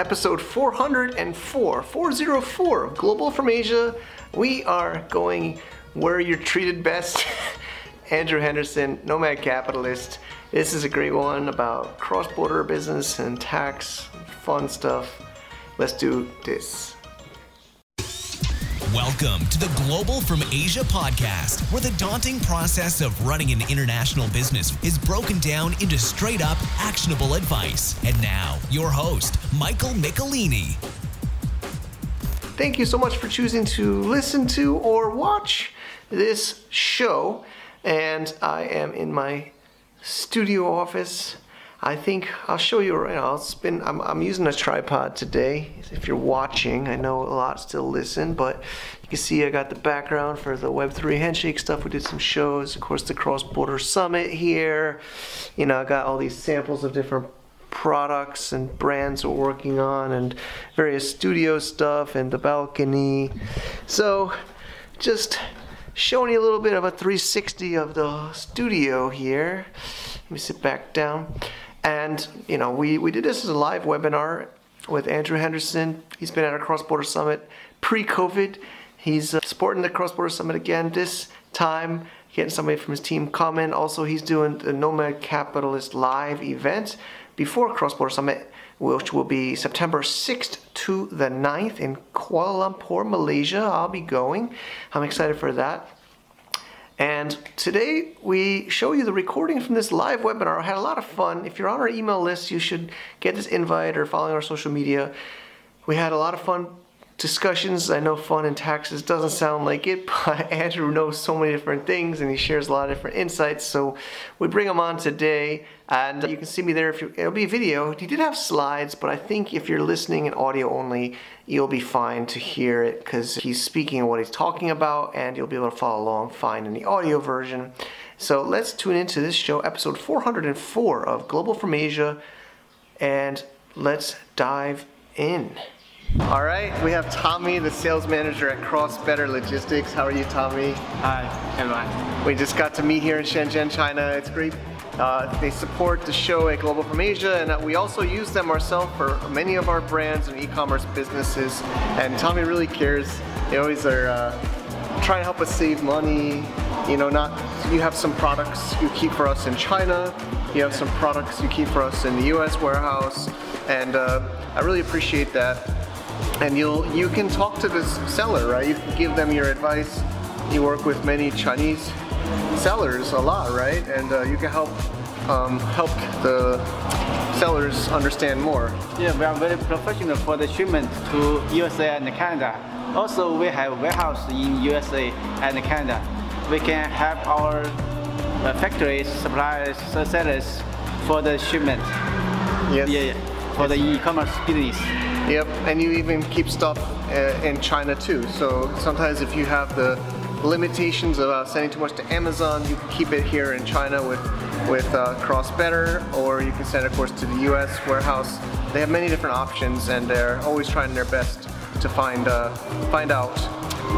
episode 404, 404 of Global from Asia. We are going where you're treated best. Andrew Henderson, Nomad Capitalist. This is a great one about cross border business and tax, fun stuff. Let's do this. Welcome to the Global from Asia podcast, where the daunting process of running an international business is broken down into straight up actionable advice. And now, your host, Michael Michelini. Thank you so much for choosing to listen to or watch this show. And I am in my studio office I think I'll show you right. I'll spin. I'm, I'm using a tripod today. If you're watching, I know a lot still listen, but you can see I got the background for the Web3 handshake stuff. We did some shows, of course, the Cross Border Summit here. You know, I got all these samples of different products and brands we're working on, and various studio stuff, and the balcony. So, just showing you a little bit of a 360 of the studio here. Let me sit back down. And, you know, we, we did this as a live webinar with Andrew Henderson. He's been at our Cross Border Summit pre COVID. He's uh, supporting the Cross Border Summit again this time, getting somebody from his team comment. Also, he's doing the Nomad Capitalist live event before Cross Border Summit, which will be September 6th to the 9th in Kuala Lumpur, Malaysia. I'll be going. I'm excited for that. And today we show you the recording from this live webinar. I had a lot of fun. If you're on our email list, you should get this invite or following our social media. We had a lot of fun discussions. I know fun and taxes doesn't sound like it, but Andrew knows so many different things and he shares a lot of different insights. So we bring him on today, and you can see me there. If you, it'll be a video. He did have slides, but I think if you're listening in audio only, you'll be fine to hear it because he's speaking what he's talking about, and you'll be able to follow along fine in the audio version. So let's tune into this show, episode 404 of Global from Asia, and let's dive in. All right, we have Tommy, the sales manager at Cross Better Logistics. How are you, Tommy? Hi, everyone. We just got to meet here in Shenzhen, China. It's great. Uh, they support the show at Global from Asia, and we also use them ourselves for many of our brands and e-commerce businesses. And Tommy really cares. They always are uh, trying to help us save money. You know, not you have some products you keep for us in China. You have some products you keep for us in the U.S. warehouse, and uh, I really appreciate that and you'll you can talk to this seller, right? You can give them your advice. You work with many Chinese sellers a lot, right? And uh, you can help um, help the sellers understand more. Yeah, we are very professional for the shipment to USA and Canada. Also, we have warehouse in USA and Canada. We can help our uh, factories, suppliers, sellers for the shipment. Yes. Yeah, yeah, for the e-commerce business. Yep, and you even keep stuff uh, in China too. So sometimes if you have the limitations of uh, sending too much to Amazon, you can keep it here in China with with uh, Cross Better, or you can send, of course, to the U.S. warehouse. They have many different options, and they're always trying their best to find uh, find out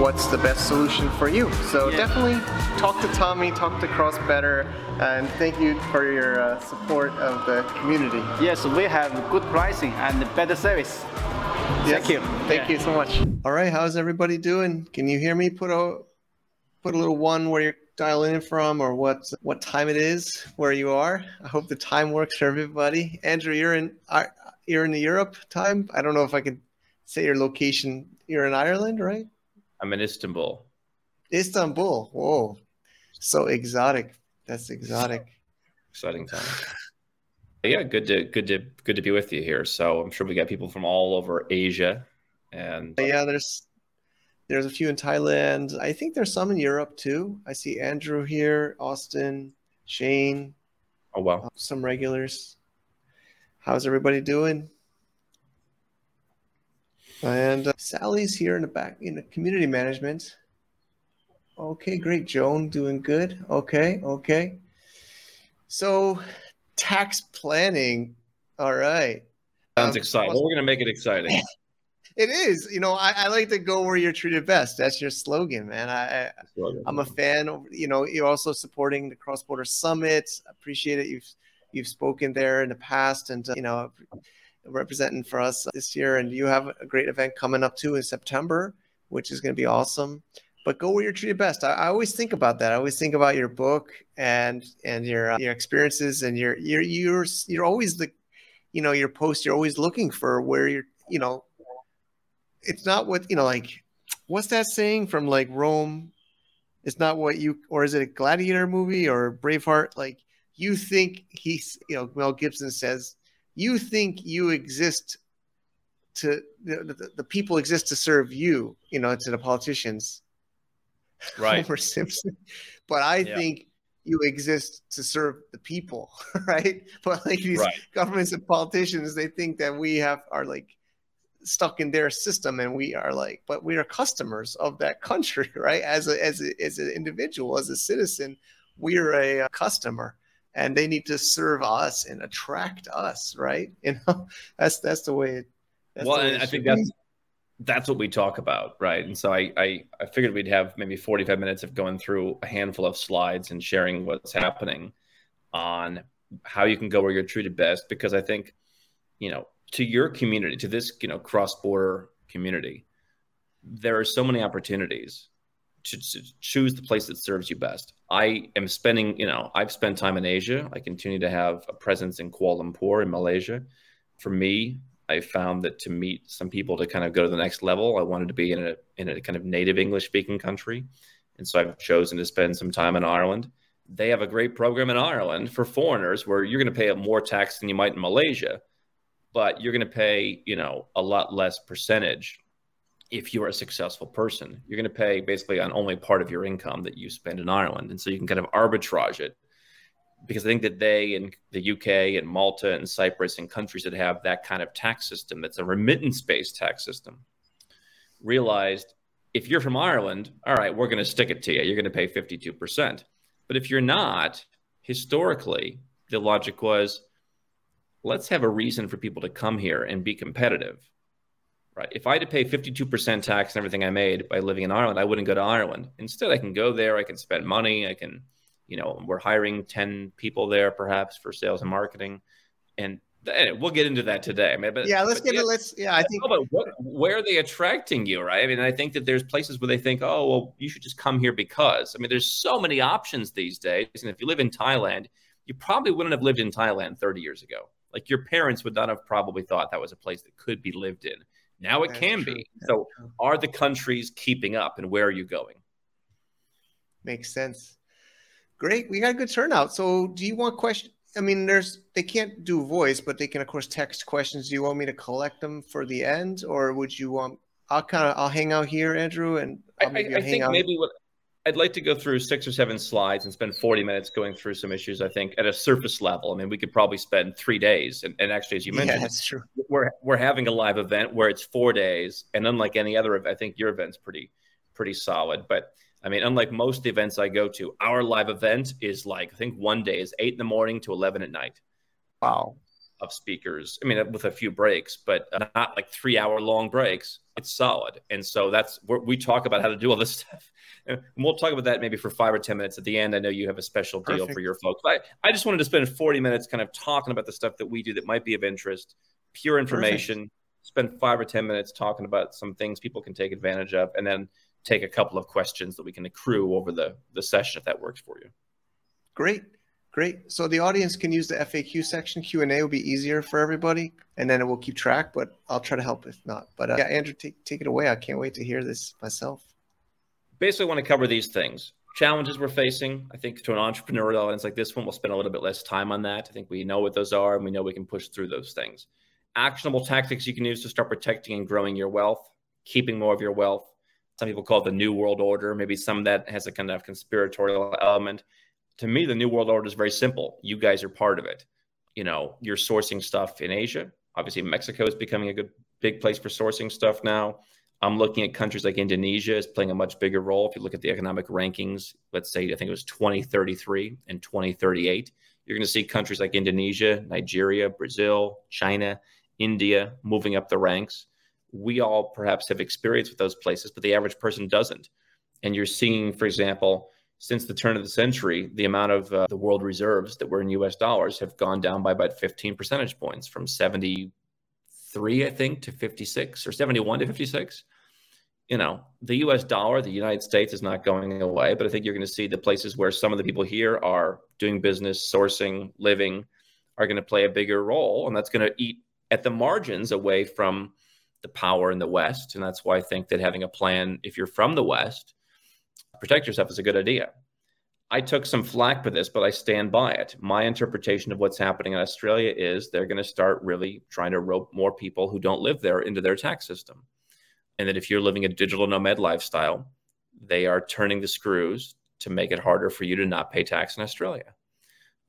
what's the best solution for you. So yeah. definitely talk to Tommy, talk to Cross Better, and thank you for your uh, support of the community. Yes, we have good pricing and better service. Yes. Thank you. Thank yeah. you so much. All right, how's everybody doing? Can you hear me? Put a put a little one where you're dialing in from or what what time it is where you are. I hope the time works for everybody. Andrew, you're in you're in the Europe time. I don't know if I can say your location. You're in Ireland, right? I'm in Istanbul. Istanbul. Whoa. So exotic. That's exotic. Exciting time. yeah, good to good to good to be with you here. So I'm sure we got people from all over Asia and yeah, there's there's a few in Thailand. I think there's some in Europe too. I see Andrew here, Austin, Shane. Oh wow. Uh, some regulars. How's everybody doing? And uh, Sally's here in the back in the community management. Okay, great. Joan doing good. Okay, okay. So, tax planning. All right. Sounds um, exciting. Well, we're going to make it exciting. it is. You know, I, I, like to go where you're treated best. That's your slogan, man. I, I I'm a fan. Of, you know, you're also supporting the Cross Border Summit. Appreciate it. You've you've spoken there in the past, and uh, you know, representing for us this year. And you have a great event coming up too in September, which is going to be awesome. But go where you're treated best. I, I always think about that. I always think about your book and and your uh, your experiences and your you're you're you're always the you know your post. You're always looking for where you're you know. It's not what you know like. What's that saying from like Rome? It's not what you or is it a gladiator movie or Braveheart? Like you think he's you know Mel Gibson says you think you exist to the, the, the people exist to serve you, you know, to the politicians. Right. Homer Simpson. But I yeah. think you exist to serve the people, right? But like these right. governments and politicians, they think that we have are like stuck in their system and we are like but we are customers of that country right as a as a, as an individual as a citizen we're a customer and they need to serve us and attract us, right? You know, that's that's the way. It, well, the way I think be. that's that's what we talk about, right? And so I, I I figured we'd have maybe forty five minutes of going through a handful of slides and sharing what's happening on how you can go where you're treated best, because I think, you know, to your community, to this you know cross border community, there are so many opportunities to, to, choose the place that serves you best. I am spending, you know, I've spent time in Asia. I continue to have a presence in Kuala Lumpur in Malaysia. For me, I found that to meet some people to kind of go to the next level, I wanted to be in a in a kind of native English speaking country, and so I've chosen to spend some time in Ireland. They have a great program in Ireland for foreigners where you're going to pay more tax than you might in Malaysia, but you're going to pay, you know, a lot less percentage if you're a successful person. You're going to pay basically on only part of your income that you spend in Ireland. And so you can kind of arbitrage it because I think that they in the UK and Malta and Cyprus and countries that have that kind of tax system, that's a remittance based tax system, realized if you're from Ireland, all right, we're going to stick it to you. You're going to pay 52%. But if you're not, historically, the logic was let's have a reason for people to come here and be competitive right? If I had to pay 52% tax and everything I made by living in Ireland, I wouldn't go to Ireland. Instead, I can go there, I can spend money, I can, you know, we're hiring 10 people there perhaps for sales and marketing. And anyway, we'll get into that today. I mean, but, yeah, let's but, get it. Let's, yeah, I think. Oh, but what, where are they attracting you, right? I mean, I think that there's places where they think, oh, well, you should just come here because. I mean, there's so many options these days. And if you live in Thailand, you probably wouldn't have lived in Thailand 30 years ago. Like your parents would not have probably thought that was a place that could be lived in. Now it That's can true. be. That's so, true. are the countries keeping up, and where are you going? Makes sense. Great, we got a good turnout. So, do you want questions? I mean, there's they can't do voice, but they can of course text questions. Do you want me to collect them for the end, or would you want? I'll kind of I'll hang out here, Andrew, and I'll maybe I, I think out. maybe what I'd like to go through six or seven slides and spend 40 minutes going through some issues. I think at a surface level. I mean, we could probably spend three days. And, and actually, as you mentioned, yeah, that's true. We're we're having a live event where it's four days, and unlike any other, I think your event's pretty pretty solid. But I mean, unlike most events I go to, our live event is like I think one day is eight in the morning to 11 at night. Wow. Of speakers. I mean, with a few breaks, but not like three hour long breaks. It's solid. And so that's where we talk about how to do all this stuff and we'll talk about that maybe for five or 10 minutes at the end. I know you have a special deal Perfect. for your folks. I, I just wanted to spend 40 minutes kind of talking about the stuff that we do that might be of interest, pure information. Perfect. Spend five or 10 minutes talking about some things people can take advantage of, and then take a couple of questions that we can accrue over the, the session if that works for you. Great. Great. So the audience can use the FAQ section. Q and A will be easier for everybody, and then it will keep track. But I'll try to help if not. But uh, yeah, Andrew, take take it away. I can't wait to hear this myself basically want to cover these things challenges we're facing. I think to an entrepreneurial audience like this one, we'll spend a little bit less time on that. I think we know what those are and we know we can push through those things. Actionable tactics you can use to start protecting and growing your wealth, keeping more of your wealth. Some people call it the New World Order. Maybe some that has a kind of conspiratorial element. To me, the New World Order is very simple. You guys are part of it. You know, you're sourcing stuff in Asia. Obviously, Mexico is becoming a good big place for sourcing stuff now. I'm looking at countries like Indonesia is playing a much bigger role. If you look at the economic rankings, let's say I think it was 2033 and 2038, you're going to see countries like Indonesia, Nigeria, Brazil, China, India moving up the ranks. We all perhaps have experience with those places, but the average person doesn't. And you're seeing, for example, since the turn of the century, the amount of uh, the world reserves that were in US dollars have gone down by about 15 percentage points from 73, I think, to 56 or 71 to 56. You know, the US dollar, the United States is not going away, but I think you're going to see the places where some of the people here are doing business, sourcing, living, are going to play a bigger role. And that's going to eat at the margins away from the power in the West. And that's why I think that having a plan, if you're from the West, protect yourself is a good idea. I took some flack for this, but I stand by it. My interpretation of what's happening in Australia is they're going to start really trying to rope more people who don't live there into their tax system. And that if you're living a digital nomad lifestyle, they are turning the screws to make it harder for you to not pay tax in Australia.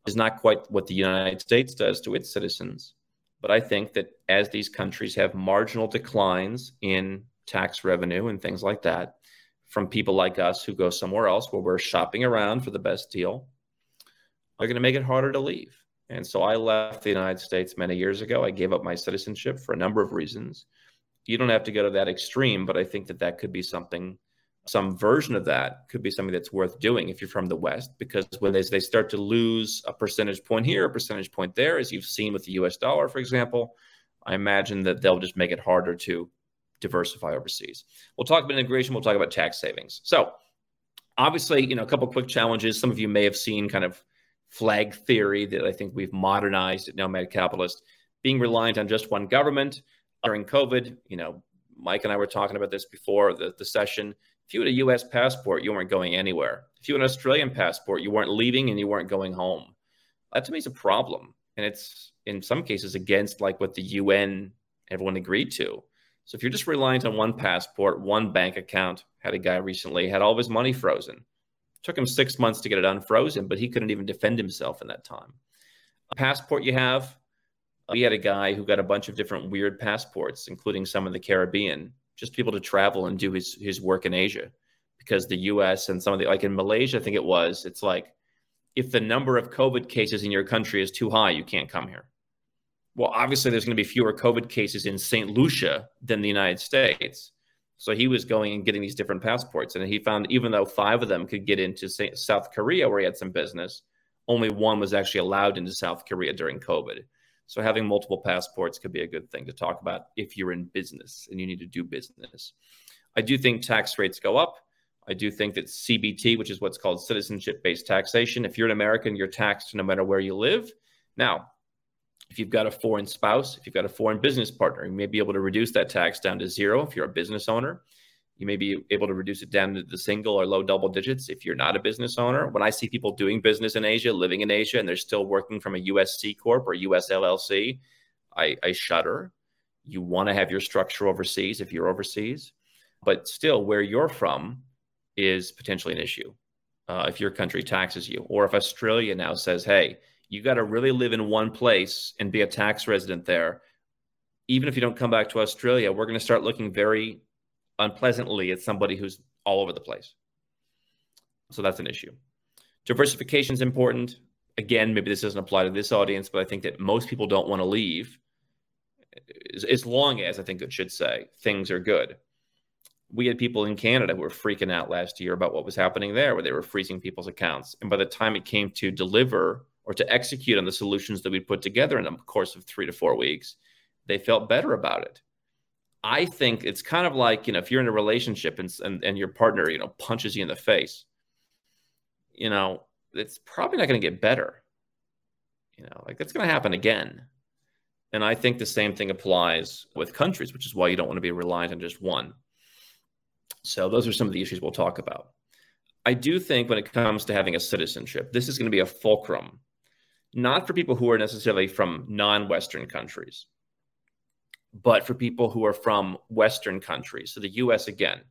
It's not quite what the United States does to its citizens, but I think that as these countries have marginal declines in tax revenue and things like that, from people like us who go somewhere else where we're shopping around for the best deal are going to make it harder to leave. And so I left the United States many years ago. I gave up my citizenship for a number of reasons. You don't have to go to that extreme, but I think that that could be something, some version of that could be something that's worth doing if you're from the West, because when they, they start to lose a percentage point here, a percentage point there, as you've seen with the US dollar, for example, I imagine that they'll just make it harder to diversify overseas. We'll talk about integration. We'll talk about tax savings. So, obviously, you know, a couple quick challenges. Some of you may have seen kind of flag theory that I think we've modernized at Nomad Capitalist, being reliant on just one government during COVID. You know, Mike and I were talking about this before the, the session. If you had a U.S. passport, you weren't going anywhere. If you had an Australian passport, you weren't leaving and you weren't going home. That to me is a problem, and it's in some cases against like what the UN everyone agreed to. So if you're just reliant on one passport, one bank account, had a guy recently had all his money frozen. Took him six months to get it unfrozen, but he couldn't even defend himself in that time. A passport you have, we had a guy who got a bunch of different weird passports, including some in the Caribbean, just people to travel and do his his work in Asia, because the U.S. and some of the like in Malaysia, I think it was, it's like if the number of COVID cases in your country is too high, you can't come here well, obviously there's going to be fewer COVID cases in St. Lucia than the United States. So he was going and getting these different passports. And he found even though five of them could get into South Korea, where he had some business, only one was actually allowed into South Korea during COVID. So having multiple passports could be a good thing to talk about if you're in business and you need to do business. I do think tax rates go up. I do think that CBT, which is what's called citizenship based taxation, if you're an American, you're taxed no matter where you live. Now, if you've got a foreign spouse, if you've got a foreign business partner, you may be able to reduce that tax down to zero if you're a business owner. You may be able to reduce it down to the single or low double digits if you're not a business owner. When I see people doing business in Asia, living in Asia, and they're still working from a US C Corp or US LLC, I, I shudder. You want to have your structure overseas if you're overseas, but still, where you're from is potentially an issue uh, if your country taxes you, or if Australia now says, hey, you got to really live in one place and be a tax resident there. Even if you don't come back to Australia, we're going to start looking very unpleasantly at somebody who's all over the place. So that's an issue. Diversification is important. Again, maybe this doesn't apply to this audience, but I think that most people don't want to leave as long as I think it should say things are good. We had people in Canada who were freaking out last year about what was happening there, where they were freezing people's accounts. And by the time it came to deliver or to execute on the solutions that we put together in the course of three to four weeks, they felt better about it. I think it's kind of like, you know, if you're in a relationship and, and, and your partner, you know, punches you in the face, you know, it's probably not going to get better. You know, like that's going to happen again. And I think the same thing applies with countries, which is why you don't want to be reliant on just one. So those are some of the issues we'll talk about. I do think when it comes to having a citizenship, this is going to be a fulcrum not for people who are necessarily from non Western countries, but for people who are from Western countries. So the US, again,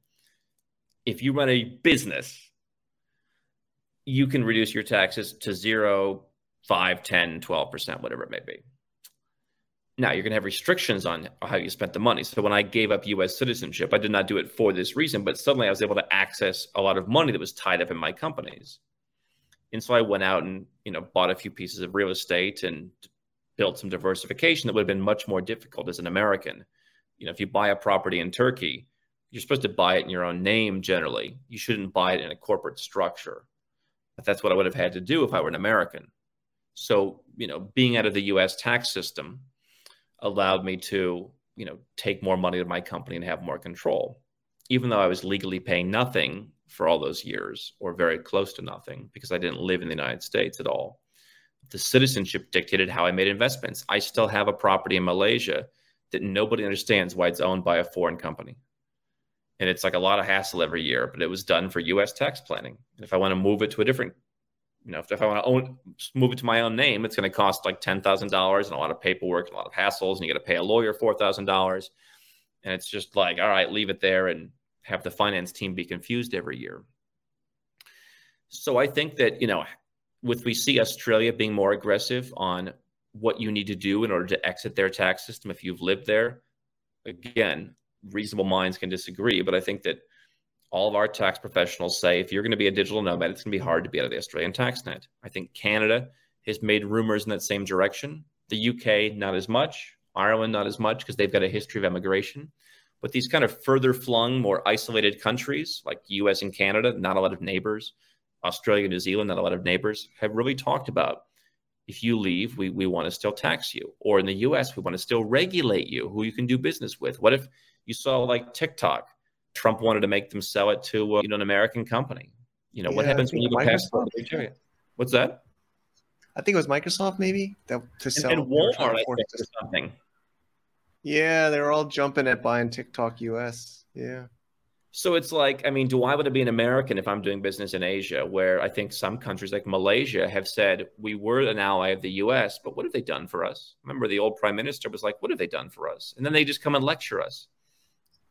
if you run a business, you can reduce your taxes to zero, five, 10, 12%, whatever it may be. Now, you're going to have restrictions on how you spent the money. So, when I gave up US citizenship, I did not do it for this reason, but suddenly I was able to access a lot of money that was tied up in my companies. And so I went out and, you know, bought a few pieces of real estate and built some diversification that would have been much more difficult as an American. You know, if you buy a property in Turkey, you're supposed to buy it in your own name generally. You shouldn't buy it in a corporate structure. But that's what I would have had to do if I were an American. So, you know, being out of the US tax system allowed me to you know, take more money to my company and have more control, even though I was legally paying nothing for all those years or very close to nothing because I didn't live in the United States at all. The citizenship dictated how I made investments. I still have a property in Malaysia that nobody understands why it's owned by a foreign company. And it's like a lot of hassle every year, but it was done for US tax planning. And if I want to move it to a different you know, if, if I want to own, move it to my own name, it's going to cost like ten thousand dollars and a lot of paperwork, and a lot of hassles, and you got to pay a lawyer four thousand dollars, and it's just like, all right, leave it there and have the finance team be confused every year. So I think that you know, with we see Australia being more aggressive on what you need to do in order to exit their tax system if you've lived there. Again, reasonable minds can disagree, but I think that all of our tax professionals say if you're going to be a digital nomad, it's going to be hard to be out of the Australian tax net. I think Canada has made rumors in that same direction. The UK, not as much. Ireland, not as much because they've got a history of emigration. But these kind of further flung, more isolated countries like US and Canada, not a lot of neighbors. Australia, New Zealand, not a lot of neighbors, have really talked about if you leave, we, we want to still tax you. Or in the US, we want to still regulate you, who you can do business with. What if you saw like TikTok? Trump wanted to make them sell it to uh, you know an American company. You know yeah, what happens when you go past? What's that? I think it was Microsoft maybe that to sell. And, and Walmart, I think, or something. Yeah, they're all jumping at buying TikTok US. Yeah. So it's like, I mean, do I want to be an American if I'm doing business in Asia, where I think some countries like Malaysia have said we were an ally of the US, but what have they done for us? Remember, the old prime minister was like, what have they done for us? And then they just come and lecture us.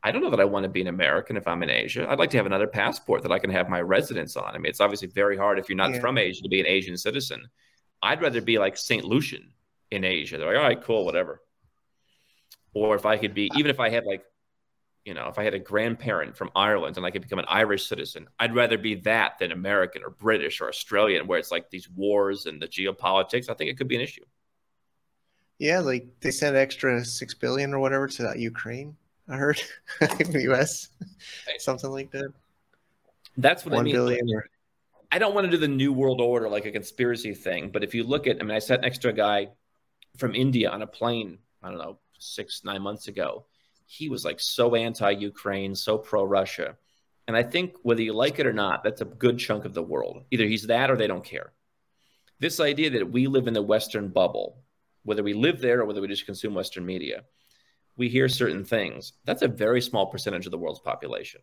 I don't know that I want to be an American if I'm in Asia. I'd like to have another passport that I can have my residence on. I mean, it's obviously very hard if you're not yeah. from Asia to be an Asian citizen. I'd rather be like St. Lucian in Asia. They're like, all right, cool, whatever. Or if I could be, even if I had like, you know, if I had a grandparent from Ireland and I could become an Irish citizen, I'd rather be that than American or British or Australian, where it's like these wars and the geopolitics. I think it could be an issue. Yeah, like they sent extra six billion or whatever to that Ukraine. I heard in the U.S. something like that. That's what One I mean. Billion or... I don't want to do the new world order like a conspiracy thing, but if you look at, I mean, I sat next to a guy from India on a plane. I don't know, six nine months ago. He was like so anti-Ukraine, so pro-Russia, and I think whether you like it or not, that's a good chunk of the world. Either he's that or they don't care. This idea that we live in the Western bubble, whether we live there or whether we just consume Western media we hear certain things. That's a very small percentage of the world's population.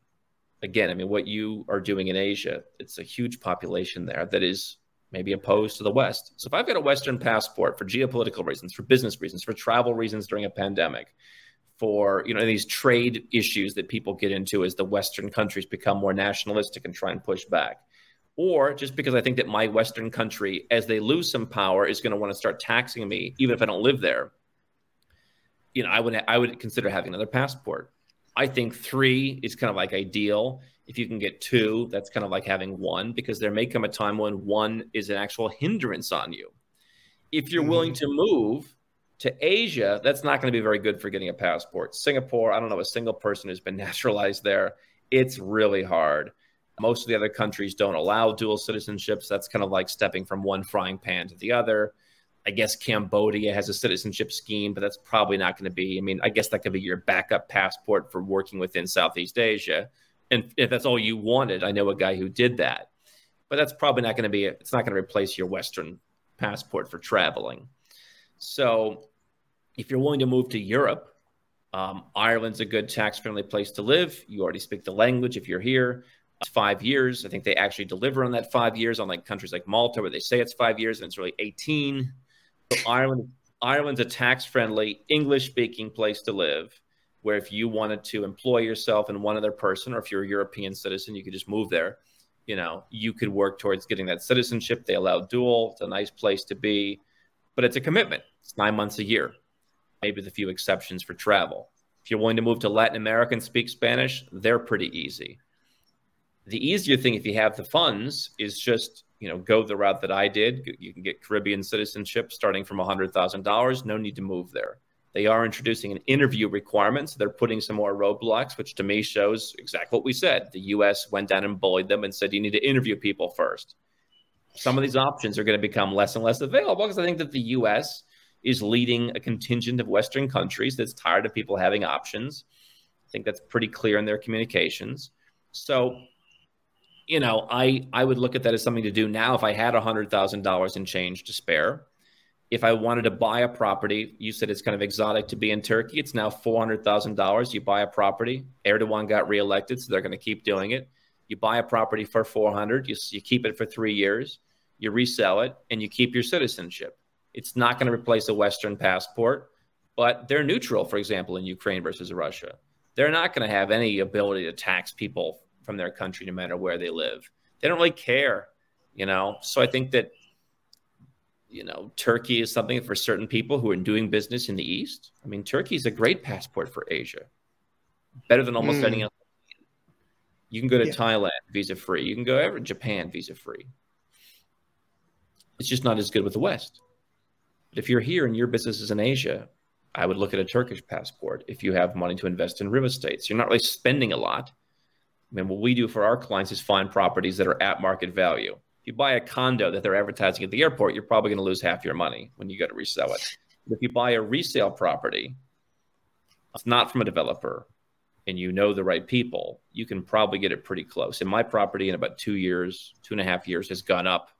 Again, I mean, what you are doing in Asia, it's a huge population there that is maybe opposed to the West. So if I've got a Western passport for geopolitical reasons, for business reasons, for travel reasons during a pandemic, for you know these trade issues that people get into as the Western countries become more nationalistic and try and push back, or just because I think that my Western country, as they lose some power, is going to want to start taxing me, even if I don't live there you know, I would I would consider having another passport. I think three is kind of like ideal. If you can get two, that's kind of like having one because there may come a time when one is an actual hindrance on you. If you're mm-hmm. willing to move to Asia, that's not going to be very good for getting a passport. Singapore, I don't know a single person who's been naturalized there. It's really hard. Most of the other countries don't allow dual citizenships. That's kind of like stepping from one frying pan to the other. I guess Cambodia has a citizenship scheme, but that's probably not going to be. I mean, I guess that could be your backup passport for working within Southeast Asia. And if that's all you wanted, I know a guy who did that. But that's probably not going to be, it's not going to replace your Western passport for traveling. So if you're willing to move to Europe, um, Ireland's a good tax friendly place to live. You already speak the language if you're here. five years. I think they actually deliver on that five years, On like countries like Malta, where they say it's five years and it's really 18. So Ireland, Ireland's a tax-friendly, English-speaking place to live. Where if you wanted to employ yourself and one other person, or if you're a European citizen, you could just move there. You know, you could work towards getting that citizenship. They allow dual. It's a nice place to be, but it's a commitment. It's nine months a year, maybe with a few exceptions for travel. If you're willing to move to Latin America and speak Spanish, they're pretty easy. The easier thing, if you have the funds, is just you know go the route that I did. You can get Caribbean citizenship starting from hundred thousand dollars. No need to move there. They are introducing an interview requirement, so they're putting some more roadblocks, which to me shows exactly what we said. The U.S. went down and bullied them and said you need to interview people first. Some of these options are going to become less and less available because I think that the U.S. is leading a contingent of Western countries that's tired of people having options. I think that's pretty clear in their communications. So, you know, I I would look at that as something to do now if I had a hundred thousand dollars in change to spare. If I wanted to buy a property, you said it's kind of exotic to be in Turkey. It's now four hundred thousand dollars. You buy a property. Erdogan got reelected, so they're going to keep doing it. You buy a property for four hundred. You you keep it for three years. You resell it, and you keep your citizenship. It's not going to replace a Western passport, but they're neutral. For example, in Ukraine versus Russia they're not going to have any ability to tax people from their country no matter where they live. They don't really care, you know. So I think that you know, Turkey is something for certain people who are doing business in the East. I mean, Turkey is a great passport for Asia, better than almost mm. any other. You can go to yeah. Thailand visa free. You can go ever Japan visa free. It's just not as good with the West. But if you're here and your business is in Asia, I would look at a Turkish passport if you have money to invest in real estate. So you're not really spending a lot. I mean, what we do for our clients is find properties that are at market value. You buy a condo that they're advertising at the airport, you're probably going to lose half your money when you go to resell it. But if you buy a resale property, it's not from a developer, and you know the right people, you can probably get it pretty close. And my property in about two years, two and a half years, has gone up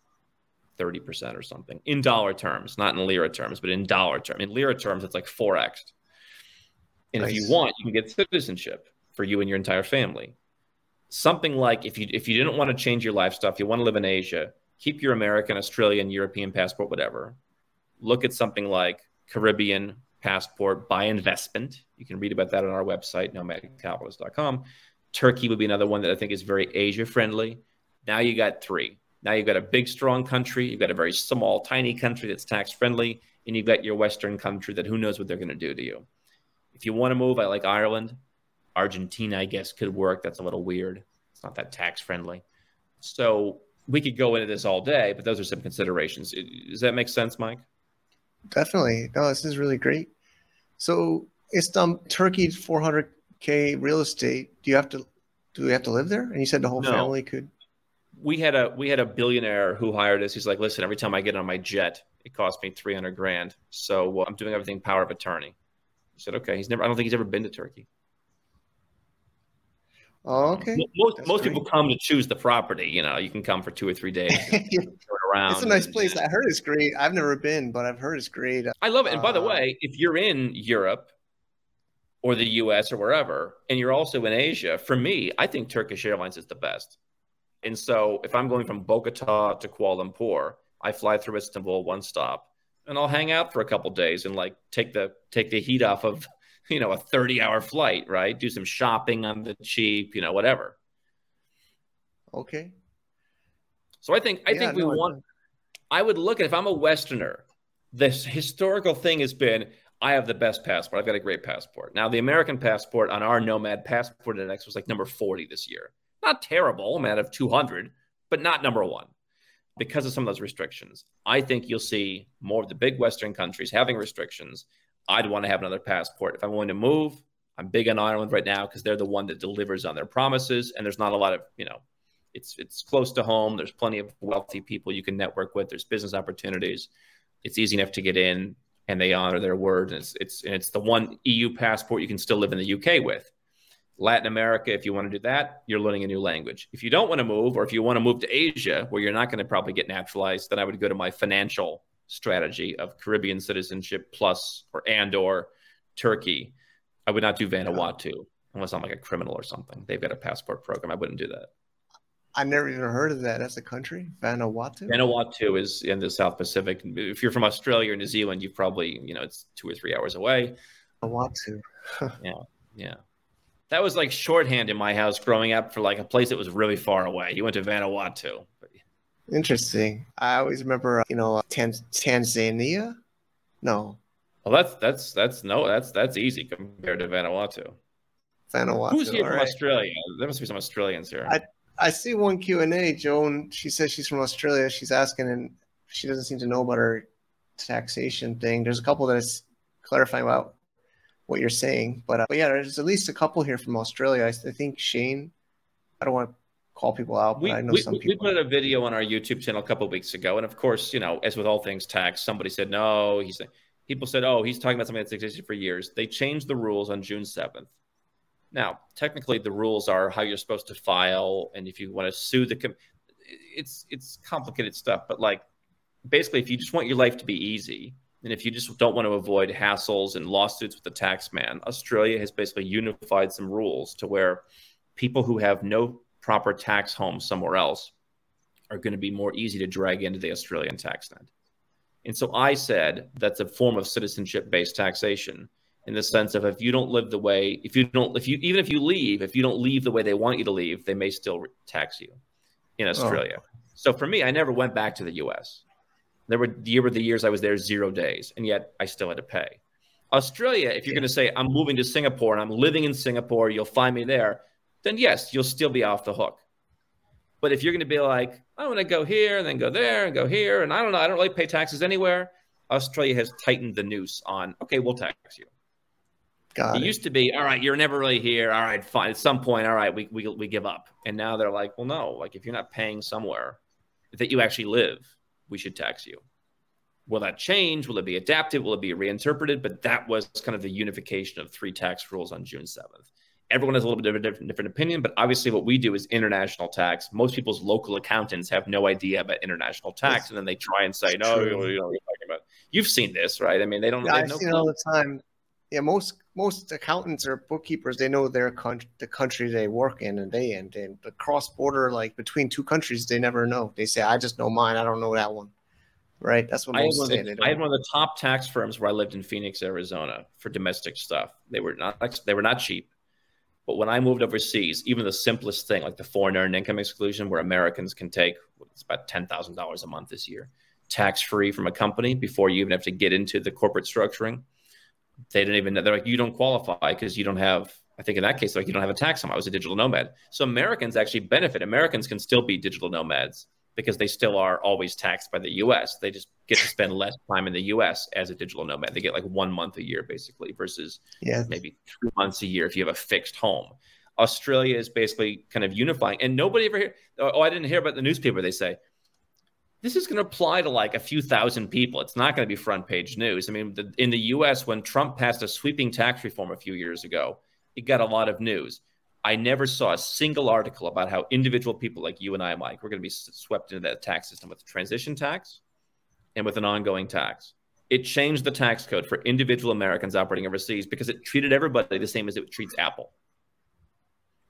30% or something in dollar terms, not in lira terms, but in dollar terms. In lira terms, it's like 4x. And nice. if you want, you can get citizenship for you and your entire family. Something like if you if you didn't want to change your lifestyle, if you want to live in Asia, keep your American, Australian, European passport, whatever. Look at something like Caribbean passport by investment. You can read about that on our website, nomadcapitalist.com. Turkey would be another one that I think is very Asia friendly. Now you got three. Now you've got a big, strong country. You've got a very small, tiny country that's tax friendly. And you've got your Western country that who knows what they're going to do to you. If you want to move, I like Ireland. Argentina, I guess, could work. That's a little weird. It's not that tax friendly. So we could go into this all day, but those are some considerations. Does that make sense, Mike? Definitely. No, this is really great. So it's um Turkey 400k real estate. Do you have to do we have to live there? And you said the whole no. family could we had a we had a billionaire who hired us. He's like, listen, every time I get on my jet, it costs me three hundred grand. So uh, I'm doing everything power of attorney. He said, okay. He's never. I don't think he's ever been to Turkey. Oh, okay. Most That's most great. people come to choose the property. You know, you can come for two or three days. around. It's a nice and, place. I heard it's great. I've never been, but I've heard it's great. I love it. And by the uh, way, if you're in Europe or the U.S. or wherever, and you're also in Asia, for me, I think Turkish Airlines is the best. And so if I'm going from Bogota to Kuala Lumpur, I fly through Istanbul one stop and I'll hang out for a couple days and like take the take the heat off of, you know, a 30 hour flight, right? Do some shopping on the cheap, you know, whatever. Okay. So I think I yeah, think we no, want I would look at if I'm a Westerner, this historical thing has been I have the best passport. I've got a great passport. Now the American passport on our Nomad Passport Index was like number 40 this year. Not terrible, man, of 200, but not number one because of some of those restrictions. I think you'll see more of the big Western countries having restrictions. I'd want to have another passport. If I'm going to move, I'm big on Ireland right now because they're the one that delivers on their promises. And there's not a lot of, you know, it's it's close to home. There's plenty of wealthy people you can network with. There's business opportunities. It's easy enough to get in, and they honor their word. And it's it's and it's the one EU passport you can still live in the UK with. Latin America, if you want to do that, you're learning a new language. If you don't want to move, or if you want to move to Asia, where you're not going to probably get naturalized, then I would go to my financial strategy of Caribbean citizenship plus or and or Turkey. I would not do Vanuatu unless I'm like a criminal or something. They've got a passport program. I wouldn't do that. I never even heard of that as a country. Vanuatu. Vanuatu is in the South Pacific. If you're from Australia or New Zealand, you probably you know it's two or three hours away. Vanuatu. yeah, yeah. That was like shorthand in my house growing up for like a place that was really far away. You went to Vanuatu. Interesting. I always remember, you know, Tan- Tanzania. No. Well, that's that's that's no, that's that's easy compared to Vanuatu. Vanuatu. Who's here from right. Australia? There must be some Australians here. I I see one Q and A. Joan, she says she's from Australia. She's asking, and she doesn't seem to know about her taxation thing. There's a couple that is clarifying about what you're saying. But, uh, but yeah, there's at least a couple here from Australia. I, I think Shane. I don't want to call people out, but we, I know we, some people. We put a video on our YouTube channel a couple weeks ago, and of course, you know, as with all things tax, somebody said no. He said people said, "Oh, he's talking about something that's existed for years." They changed the rules on June seventh. Now, technically, the rules are how you're supposed to file, and if you want to sue the, com- it's it's complicated stuff. But like, basically, if you just want your life to be easy, and if you just don't want to avoid hassles and lawsuits with the tax man, Australia has basically unified some rules to where people who have no proper tax home somewhere else are going to be more easy to drag into the Australian tax net. And so I said that's a form of citizenship based taxation in the sense of if you don't live the way, if you don't, if you, even if you leave, if you don't leave the way they want you to leave, they may still tax you in oh. Australia. Oh. So for me, I never went back to the US. There were, year were the years I was there zero days, and yet I still had to pay. Australia, if you're going to say, I'm moving to Singapore and I'm living in Singapore, you'll find me there, then yes, you'll still be off the hook. But if you're going to be like, I want to go here and then go there and go here, and I don't know, I don't really pay taxes anywhere, Australia has tightened the noose on, okay, we'll tax you. Got it, it used to be, all right, you're never really here. All right, fine. At some point, all right, we, we, we give up. And now they're like, well, no, like if you're not paying somewhere that you actually live, we should tax you. Will that change? Will it be adapted? Will it be reinterpreted? But that was kind of the unification of three tax rules on June 7th everyone has a little bit of a different, different opinion, but obviously what we do is international tax. Most people's local accountants have no idea about international tax, and then they try and say, "No, you know, you're talking about." You've seen this, right? I mean, they don't. Yeah, they I've no seen it all the time. Yeah, most most accountants or bookkeepers they know their country, the country they work in and they in. And the cross border, like between two countries, they never know. They say, "I just know mine. I don't know that one." Right. That's what I most say. I had one of the top tax firms where I lived in Phoenix, Arizona, for domestic stuff. They were not they were not cheap but when I moved overseas, even the simplest thing like the foreign earned income exclusion, where Americans can take it's about ten thousand dollars a month this year, tax free from a company before you even have to get into the corporate structuring. They didn't even know they're like you don't qualify because you don't have. I think in that case, like you don't have a tax home. I was a digital nomad, so Americans actually benefit. Americans can still be digital nomads because they still are always taxed by the US. They just get to spend less time in the US as a digital nomad. They get like one month a year basically versus yeah. maybe three months a year if you have a fixed home. Australia is basically kind of unifying. And nobody ever hear, oh, I didn't hear about the newspaper. They say, this is going to apply to like a few thousand people. It's not going to be front page news. I mean, the, in the US, when Trump passed a sweeping tax reform a few years ago, it got a lot of news. I never saw a single article about how individual people like you and I, Mike, we're going to be swept into that tax system with a transition tax and with an ongoing tax. It changed the tax code for individual Americans operating overseas because it treated everybody the same as it treats Apple.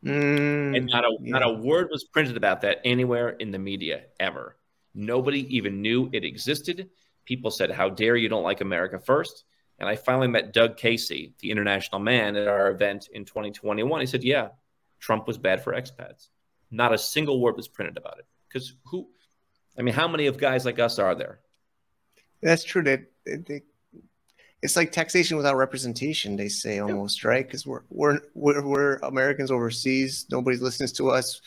Mm, and not a yeah. not a word was printed about that anywhere in the media ever. Nobody even knew it existed. People said, "How dare you don't like America first? And I finally met Doug Casey, the international man, at our event in 2021. He said, "Yeah, Trump was bad for expats. Not a single word was printed about it. Because who, I mean, how many of guys like us are there? That's true. That they, they, it's like taxation without representation. They say almost right because we're, we're we're we're Americans overseas. Nobody listens to us.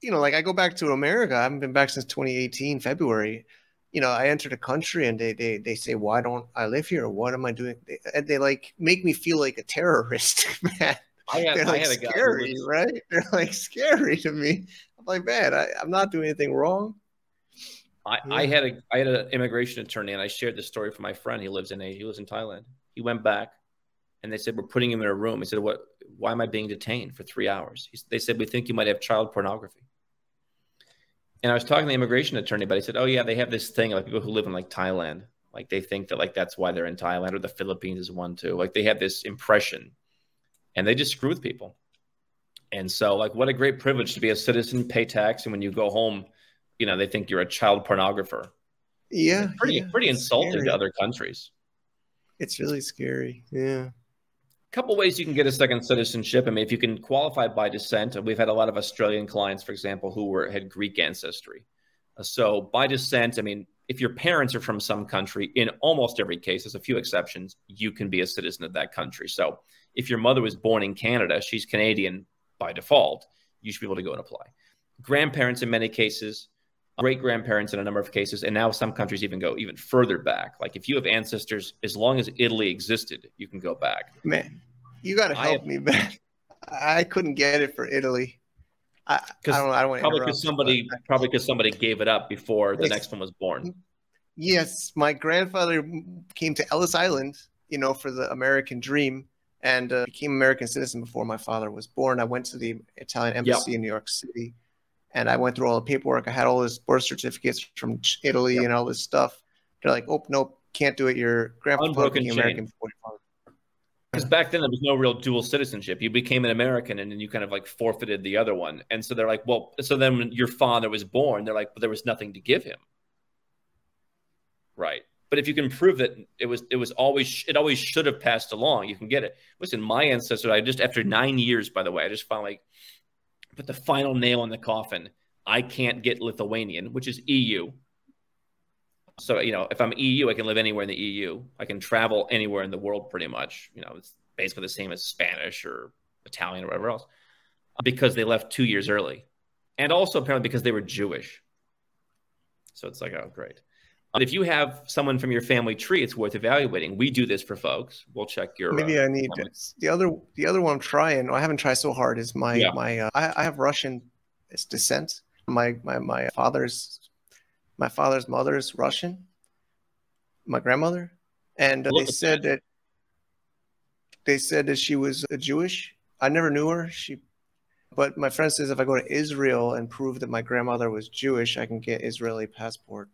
You know, like I go back to America. I haven't been back since 2018 February. You know, I entered a country and they they they say, "Why don't I live here? What am I doing?" They, uh, they like make me feel like a terrorist, man. I had, They're like I had scary, was... right? They're like scary to me. I'm like, man, I, am not doing anything wrong. I, yeah. I had a I had an immigration attorney, and I shared this story for my friend. He lives in a he lives in Thailand. He went back, and they said we're putting him in a room. He said, "What? Why am I being detained for three hours?" He, they said we think you might have child pornography. And I was talking to the immigration attorney, but he said, "Oh yeah, they have this thing like people who live in like Thailand, like they think that like that's why they're in Thailand or the Philippines is one too. Like they have this impression and they just screw with people. And so, like, what a great privilege to be a citizen, pay tax, and when you go home, you know, they think you're a child pornographer. Yeah, it's pretty yeah, pretty insulting to other countries. It's really scary. Yeah. Couple ways you can get a second citizenship. I mean, if you can qualify by descent, we've had a lot of Australian clients, for example, who were had Greek ancestry. Uh, so by descent, I mean, if your parents are from some country, in almost every case, there's a few exceptions, you can be a citizen of that country. So if your mother was born in Canada, she's Canadian by default. You should be able to go and apply. Grandparents, in many cases, great grandparents in a number of cases, and now some countries even go even further back. Like if you have ancestors, as long as Italy existed, you can go back. Man, you got to help have, me, man. I couldn't get it for Italy. I, I don't. I don't want probably because somebody but... probably because somebody gave it up before the next one was born. Yes, my grandfather came to Ellis Island, you know, for the American dream, and uh, became American citizen before my father was born. I went to the Italian embassy yep. in New York City, and I went through all the paperwork. I had all his birth certificates from Italy yep. and all this stuff. They're like, "Oh, nope, can't do it. Your grandfather became American. Because back then there was no real dual citizenship. You became an American and then you kind of like forfeited the other one. And so they're like, well, so then when your father was born, they're like, but there was nothing to give him. Right. But if you can prove that it was it was always it always should have passed along, you can get it. Listen, my ancestor, I just after nine years, by the way, I just finally put the final nail in the coffin. I can't get Lithuanian, which is EU. So, you know, if I'm EU, I can live anywhere in the EU. I can travel anywhere in the world pretty much. You know, it's basically the same as Spanish or Italian or whatever else because they left two years early. And also apparently because they were Jewish. So it's like, oh, great. But if you have someone from your family tree, it's worth evaluating. We do this for folks. We'll check your. Maybe uh, I need the other. The other one I'm trying. I haven't tried so hard. Is my yeah. my. Uh, I, I have Russian descent. My my my father's my father's mother is Russian, my grandmother, and uh, they said that. that they said that she was a Jewish. I never knew her. She, but my friend says if I go to Israel and prove that my grandmother was Jewish, I can get Israeli passport.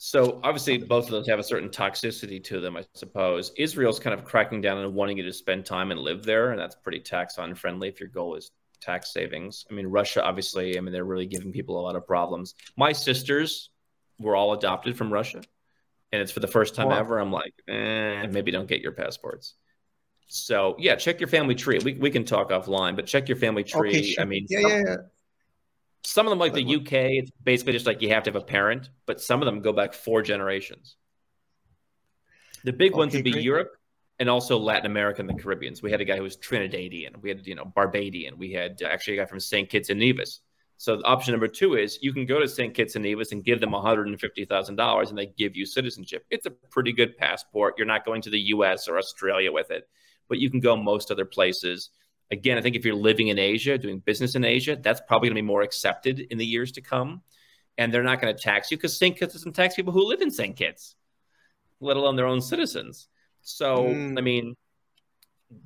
So obviously, both of those have a certain toxicity to them, I suppose. Israel's kind of cracking down on wanting you to spend time and live there, and that's pretty tax unfriendly if your goal is tax savings. I mean, Russia, obviously, I mean, they're really giving people a lot of problems. My sisters were all adopted from Russia, and it's for the first time wow. ever. I'm like, eh, maybe don't get your passports. So yeah, check your family tree. We, we can talk offline, but check your family tree. Okay, sure. I mean, yeah, some, yeah, yeah. Some of them, like the UK, it's basically just like you have to have a parent, but some of them go back four generations. The big okay, ones would be great. Europe, and also Latin America and the Caribbean. So we had a guy who was Trinidadian. We had, you know, Barbadian. We had uh, actually a guy from St. Kitts and Nevis. So option number two is you can go to St. Kitts and Nevis and give them $150,000 and they give you citizenship. It's a pretty good passport. You're not going to the US or Australia with it, but you can go most other places. Again, I think if you're living in Asia, doing business in Asia, that's probably going to be more accepted in the years to come. And they're not going to tax you because St. Kitts doesn't tax people who live in St. Kitts, let alone their own citizens. So, mm. I mean,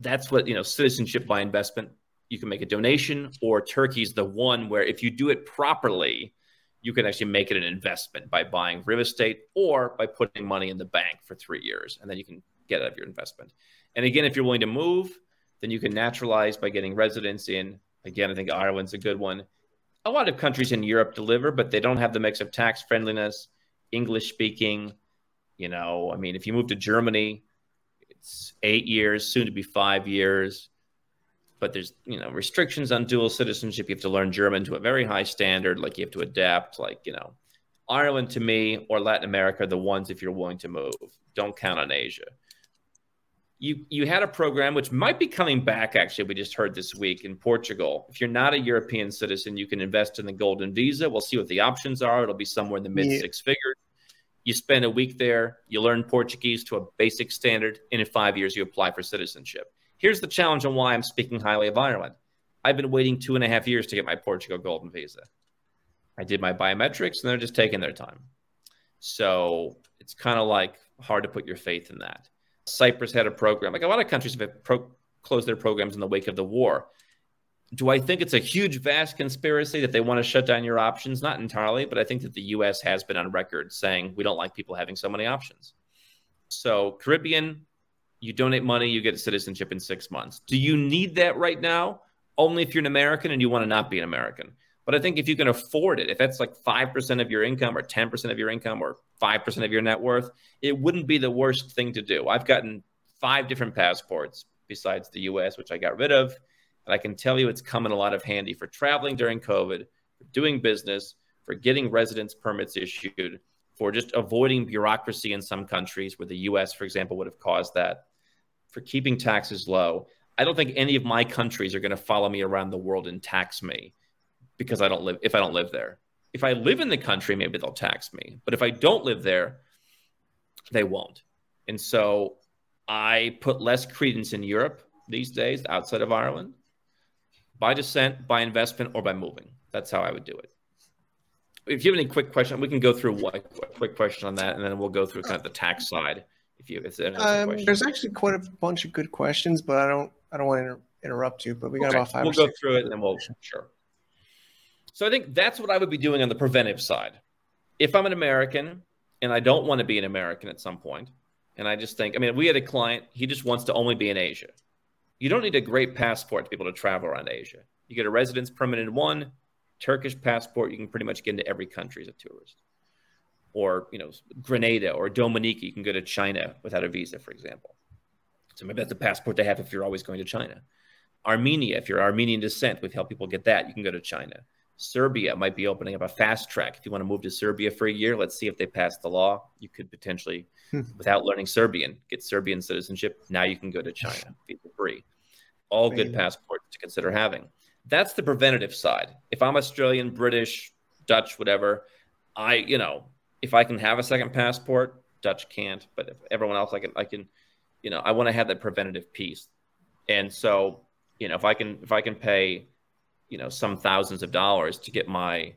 that's what, you know, citizenship by investment. You can make a donation, or Turkey's the one where if you do it properly, you can actually make it an investment by buying real estate or by putting money in the bank for three years, and then you can get out of your investment. And again, if you're willing to move, then you can naturalize by getting residence in. Again, I think Ireland's a good one. A lot of countries in Europe deliver, but they don't have the mix of tax friendliness, English speaking. You know, I mean, if you move to Germany, it's eight years, soon to be five years. But there's you know restrictions on dual citizenship. You have to learn German to a very high standard. Like you have to adapt. Like you know, Ireland to me or Latin America are the ones if you're willing to move. Don't count on Asia. You you had a program which might be coming back. Actually, we just heard this week in Portugal. If you're not a European citizen, you can invest in the Golden Visa. We'll see what the options are. It'll be somewhere in the mid yeah. six figures. You spend a week there, you learn Portuguese to a basic standard, and in five years, you apply for citizenship. Here's the challenge on why I'm speaking highly of Ireland. I've been waiting two and a half years to get my Portugal Golden Visa. I did my biometrics, and they're just taking their time. So it's kind of like hard to put your faith in that. Cyprus had a program, like a lot of countries have pro- closed their programs in the wake of the war do I think it's a huge, vast conspiracy that they want to shut down your options? Not entirely, but I think that the U.S. has been on record saying we don't like people having so many options. So, Caribbean, you donate money, you get citizenship in six months. Do you need that right now? Only if you're an American and you want to not be an American. But I think if you can afford it, if that's like 5% of your income or 10% of your income or 5% of your net worth, it wouldn't be the worst thing to do. I've gotten five different passports besides the US, which I got rid of and I can tell you it's come in a lot of handy for traveling during COVID, for doing business, for getting residence permits issued, for just avoiding bureaucracy in some countries where the US, for example, would have caused that, for keeping taxes low. I don't think any of my countries are going to follow me around the world and tax me because I don't live if I don't live there. If I live in the country, maybe they'll tax me. But if I don't live there, they won't. And so I put less credence in Europe these days outside of Ireland by descent, by investment, or by moving. That's how I would do it. if you have any quick question, we can go through one quick question on that, and then we'll go through kind of the tax side. If you, if um, there's actually quite a bunch of good questions, but I don't, I don't want to inter- interrupt you. But we got okay. about five. We'll go through it, and then we'll sure. So I think that's what I would be doing on the preventive side. If I'm an American and I don't want to be an American at some point, and I just think, I mean, we had a client, he just wants to only be in Asia. You don't need a great passport to be able to travel around Asia. You get a residence permit in one, Turkish passport, you can pretty much get into every country as a tourist. Or, you know, Grenada or Dominica, you can go to China without a visa, for example. So maybe that's a passport they have if you're always going to China. Armenia, if you're Armenian descent, we've helped people get that. You can go to China. Serbia might be opening up a fast track. If you want to move to Serbia for a year, let's see if they pass the law. You could potentially, hmm. without learning Serbian, get Serbian citizenship. Now you can go to China, visa free. All good passports to consider having. That's the preventative side. If I'm Australian, British, Dutch, whatever, I, you know, if I can have a second passport, Dutch can't, but if everyone else, I can, I can, you know, I want to have that preventative piece. And so, you know, if I can, if I can pay, you know, some thousands of dollars to get my,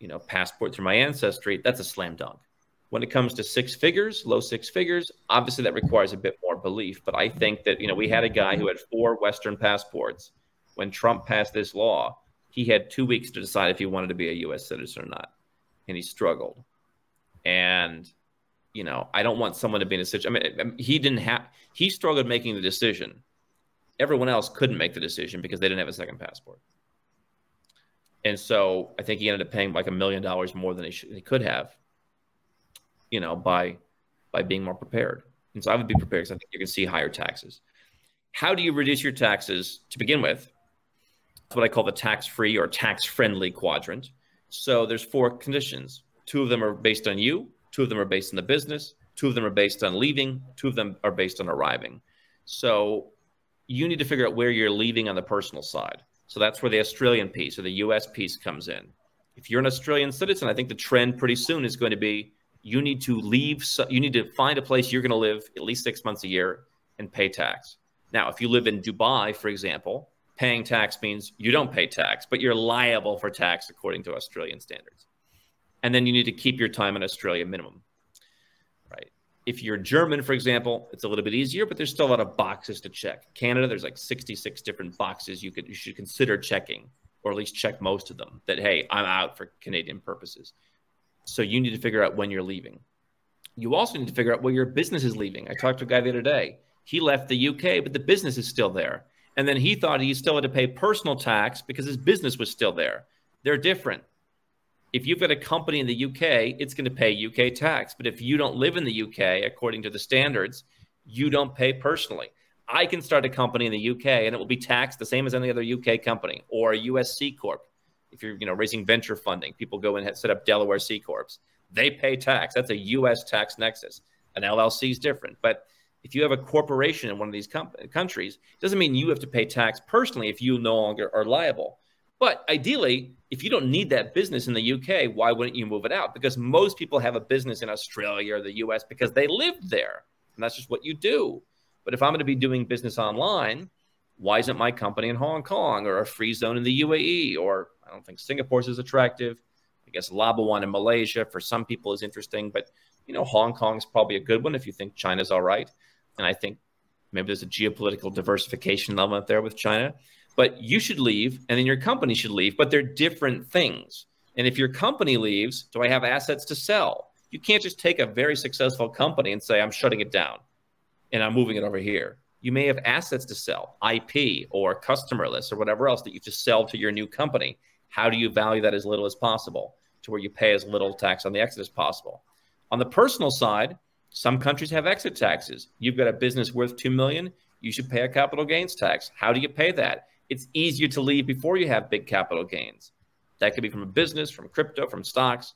you know, passport through my ancestry, that's a slam dunk. When it comes to six figures, low six figures, obviously that requires a bit more belief. But I think that, you know, we had a guy who had four Western passports when Trump passed this law, he had two weeks to decide if he wanted to be a U.S. citizen or not, and he struggled. And you know, I don't want someone to be in a situation. I mean, he didn't have. He struggled making the decision. Everyone else couldn't make the decision because they didn't have a second passport. And so I think he ended up paying like a million dollars more than he, should, he could have. You know, by by being more prepared. And so I would be prepared because I think you can see higher taxes. How do you reduce your taxes to begin with? what I call the tax-free or tax-friendly quadrant. So there's four conditions. Two of them are based on you, two of them are based on the business, two of them are based on leaving, two of them are based on arriving. So you need to figure out where you're leaving on the personal side. So that's where the Australian piece or the US piece comes in. If you're an Australian citizen, I think the trend pretty soon is going to be you need to leave, you need to find a place you're going to live at least six months a year and pay tax. Now, if you live in Dubai, for example, paying tax means you don't pay tax, but you're liable for tax according to Australian standards. And then you need to keep your time in Australia minimum. If you're German, for example, it's a little bit easier, but there's still a lot of boxes to check. Canada, there's like 66 different boxes you could you should consider checking, or at least check most of them that hey, I'm out for Canadian purposes. So you need to figure out when you're leaving. You also need to figure out where your business is leaving. I talked to a guy the other day. He left the UK, but the business is still there and then he thought he still had to pay personal tax because his business was still there. They're different. If you've got a company in the UK, it's going to pay UK tax. But if you don't live in the UK, according to the standards, you don't pay personally. I can start a company in the UK and it will be taxed the same as any other UK company or a US C corp. If you're, you know, raising venture funding, people go and set up Delaware C corps. They pay tax. That's a US tax nexus. An LLC is different, but if you have a corporation in one of these com- countries, doesn't mean you have to pay tax personally if you no longer are liable. But ideally, if you don't need that business in the UK, why wouldn't you move it out? Because most people have a business in Australia or the US because they lived there. And that's just what you do. But if I'm going to be doing business online, why isn't my company in Hong Kong or a free zone in the UAE? Or I don't think Singapore's as attractive. I guess Labuan in Malaysia for some people is interesting, but you know, Hong Kong is probably a good one if you think China's all right. And I think maybe there's a geopolitical diversification element there with China. But you should leave, and then your company should leave. But they're different things. And if your company leaves, do I have assets to sell? You can't just take a very successful company and say, I'm shutting it down and I'm moving it over here. You may have assets to sell, IP or customer lists or whatever else that you just sell to your new company. How do you value that as little as possible to where you pay as little tax on the exit as possible? On the personal side, some countries have exit taxes. You've got a business worth 2 million, you should pay a capital gains tax. How do you pay that? It's easier to leave before you have big capital gains. That could be from a business, from crypto, from stocks.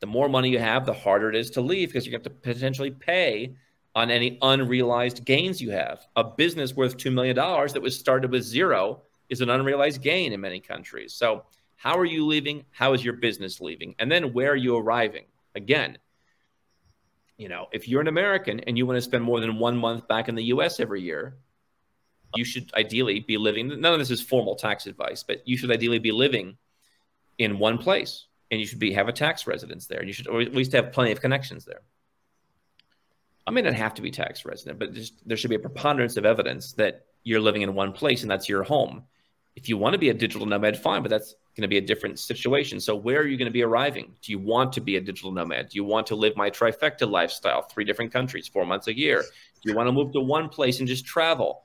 The more money you have, the harder it is to leave because you have to potentially pay on any unrealized gains you have. A business worth $2 million that was started with zero is an unrealized gain in many countries. So, how are you leaving? How is your business leaving? And then where are you arriving? Again, you know, if you're an American and you want to spend more than one month back in the US every year, you should ideally be living, none of this is formal tax advice, but you should ideally be living in one place. and you should be have a tax residence there. And you should at least have plenty of connections there. I may not have to be tax resident, but just, there should be a preponderance of evidence that you're living in one place and that's your home. If you want to be a digital nomad, fine, but that's going to be a different situation. So, where are you going to be arriving? Do you want to be a digital nomad? Do you want to live my trifecta lifestyle, three different countries, four months a year? Do you want to move to one place and just travel?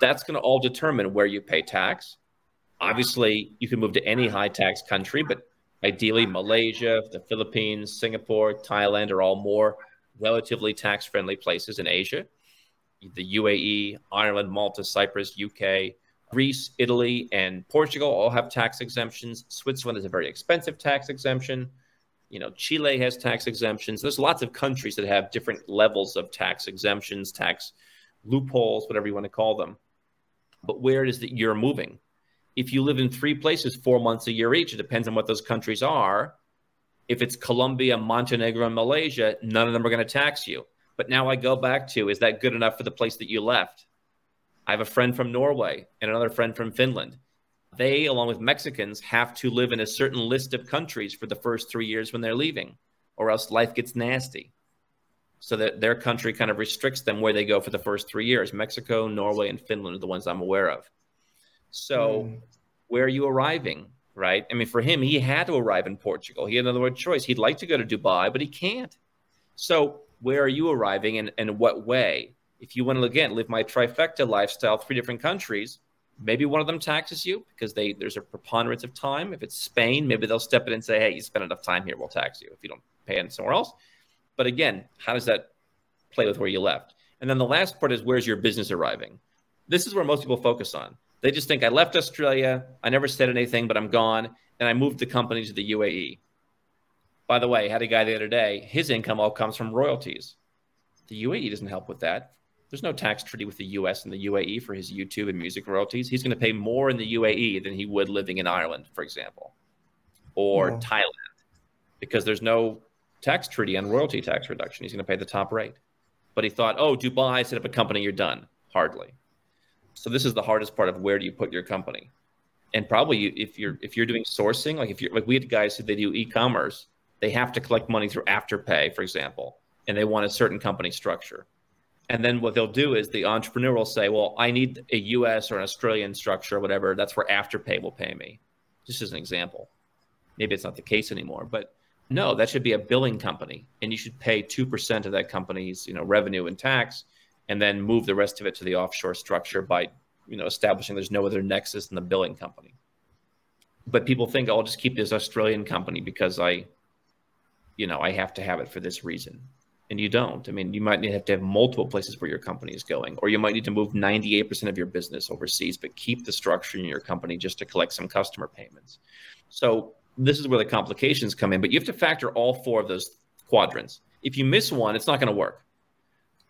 That's going to all determine where you pay tax. Obviously, you can move to any high tax country, but ideally, Malaysia, the Philippines, Singapore, Thailand are all more relatively tax friendly places in Asia. The UAE, Ireland, Malta, Cyprus, UK, Greece, Italy, and Portugal all have tax exemptions. Switzerland is a very expensive tax exemption. You know, Chile has tax exemptions. There's lots of countries that have different levels of tax exemptions, tax loopholes, whatever you want to call them. But where it is that you're moving? If you live in three places four months a year each, it depends on what those countries are. If it's Colombia, Montenegro, and Malaysia, none of them are going to tax you. But now I go back to is that good enough for the place that you left? I have a friend from Norway and another friend from Finland. They, along with Mexicans, have to live in a certain list of countries for the first three years when they're leaving, or else life gets nasty. So that their country kind of restricts them where they go for the first three years. Mexico, Norway, and Finland are the ones I'm aware of. So, mm. where are you arriving? Right? I mean, for him, he had to arrive in Portugal. He had another choice. He'd like to go to Dubai, but he can't. So, where are you arriving and, and what way? If you want to again live my trifecta lifestyle, three different countries, maybe one of them taxes you because they there's a preponderance of time. If it's Spain, maybe they'll step in and say, "Hey, you spent enough time here, we'll tax you if you don't pay it somewhere else." But again, how does that play with where you left? And then the last part is where's your business arriving? This is where most people focus on. They just think I left Australia, I never said anything, but I'm gone, and I moved the company to the UAE. By the way, I had a guy the other day, his income all comes from royalties. The UAE doesn't help with that. There's no tax treaty with the US and the UAE for his YouTube and music royalties. He's going to pay more in the UAE than he would living in Ireland, for example, or yeah. Thailand, because there's no tax treaty on royalty tax reduction. He's going to pay the top rate. But he thought, oh, Dubai, set up a company, you're done. Hardly. So this is the hardest part of where do you put your company? And probably if you're if you're doing sourcing, like if you're like we had guys who they do e-commerce, they have to collect money through Afterpay, for example, and they want a certain company structure. And then what they'll do is the entrepreneur will say, Well, I need a US or an Australian structure or whatever. That's where Afterpay will pay me. Just as an example. Maybe it's not the case anymore, but no, that should be a billing company. And you should pay 2% of that company's you know, revenue and tax and then move the rest of it to the offshore structure by you know establishing there's no other nexus in the billing company. But people think oh, I'll just keep this Australian company because I you know, I have to have it for this reason. And you don't. I mean, you might have to have multiple places where your company is going, or you might need to move 98% of your business overseas, but keep the structure in your company just to collect some customer payments. So, this is where the complications come in, but you have to factor all four of those quadrants. If you miss one, it's not going to work.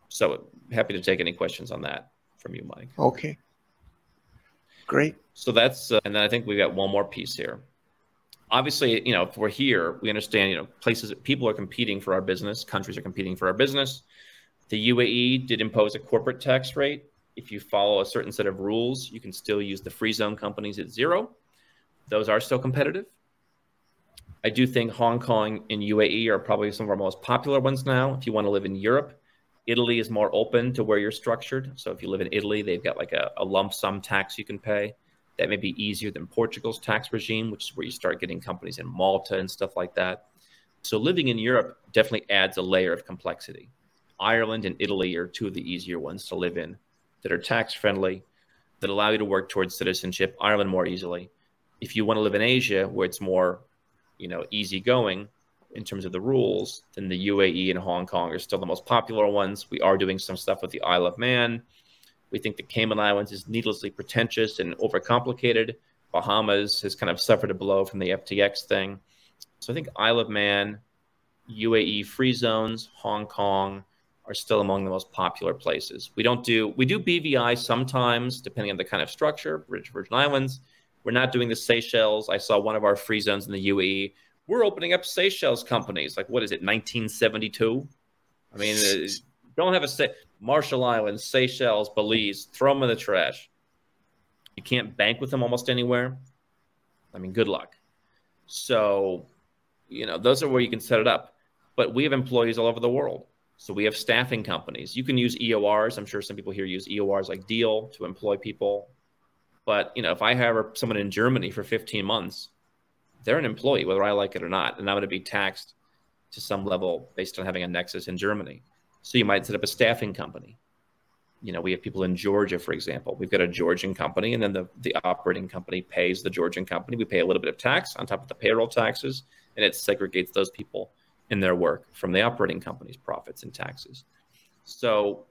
So, happy to take any questions on that from you, Mike. Okay. Great. So, that's, uh, and then I think we've got one more piece here obviously, you know, if we're here, we understand, you know, places people are competing for our business, countries are competing for our business. The UAE did impose a corporate tax rate. If you follow a certain set of rules, you can still use the free zone companies at zero. Those are still competitive. I do think Hong Kong and UAE are probably some of our most popular ones now. If you want to live in Europe, Italy is more open to where you're structured. So if you live in Italy, they've got like a, a lump sum tax you can pay that may be easier than Portugal's tax regime, which is where you start getting companies in Malta and stuff like that. So living in Europe definitely adds a layer of complexity. Ireland and Italy are two of the easier ones to live in that are tax friendly, that allow you to work towards citizenship. Ireland more easily. If you want to live in Asia, where it's more, you know, easygoing in terms of the rules, then the UAE and Hong Kong are still the most popular ones. We are doing some stuff with the Isle of Man we think the Cayman Islands is needlessly pretentious and overcomplicated. Bahamas has kind of suffered a blow from the FTX thing. So I think Isle of Man, UAE free zones, Hong Kong are still among the most popular places. We don't do we do BVI sometimes, depending on the kind of structure. British Virgin Islands. We're not doing the Seychelles. I saw one of our free zones in the UAE. We're opening up Seychelles companies. Like what is it, 1972? I mean, uh, don't have a say. Marshall Islands, Seychelles, Belize, throw them in the trash. You can't bank with them almost anywhere. I mean, good luck. So you know, those are where you can set it up. But we have employees all over the world. So we have staffing companies. You can use EORs. I'm sure some people here use EORs like Deel to employ people. But you know, if I hire someone in Germany for 15 months, they're an employee, whether I like it or not, and I'm going to be taxed to some level based on having a nexus in Germany. So you might set up a staffing company. You know, we have people in Georgia, for example. We've got a Georgian company, and then the, the operating company pays the Georgian company. We pay a little bit of tax on top of the payroll taxes, and it segregates those people in their work from the operating company's profits and taxes. So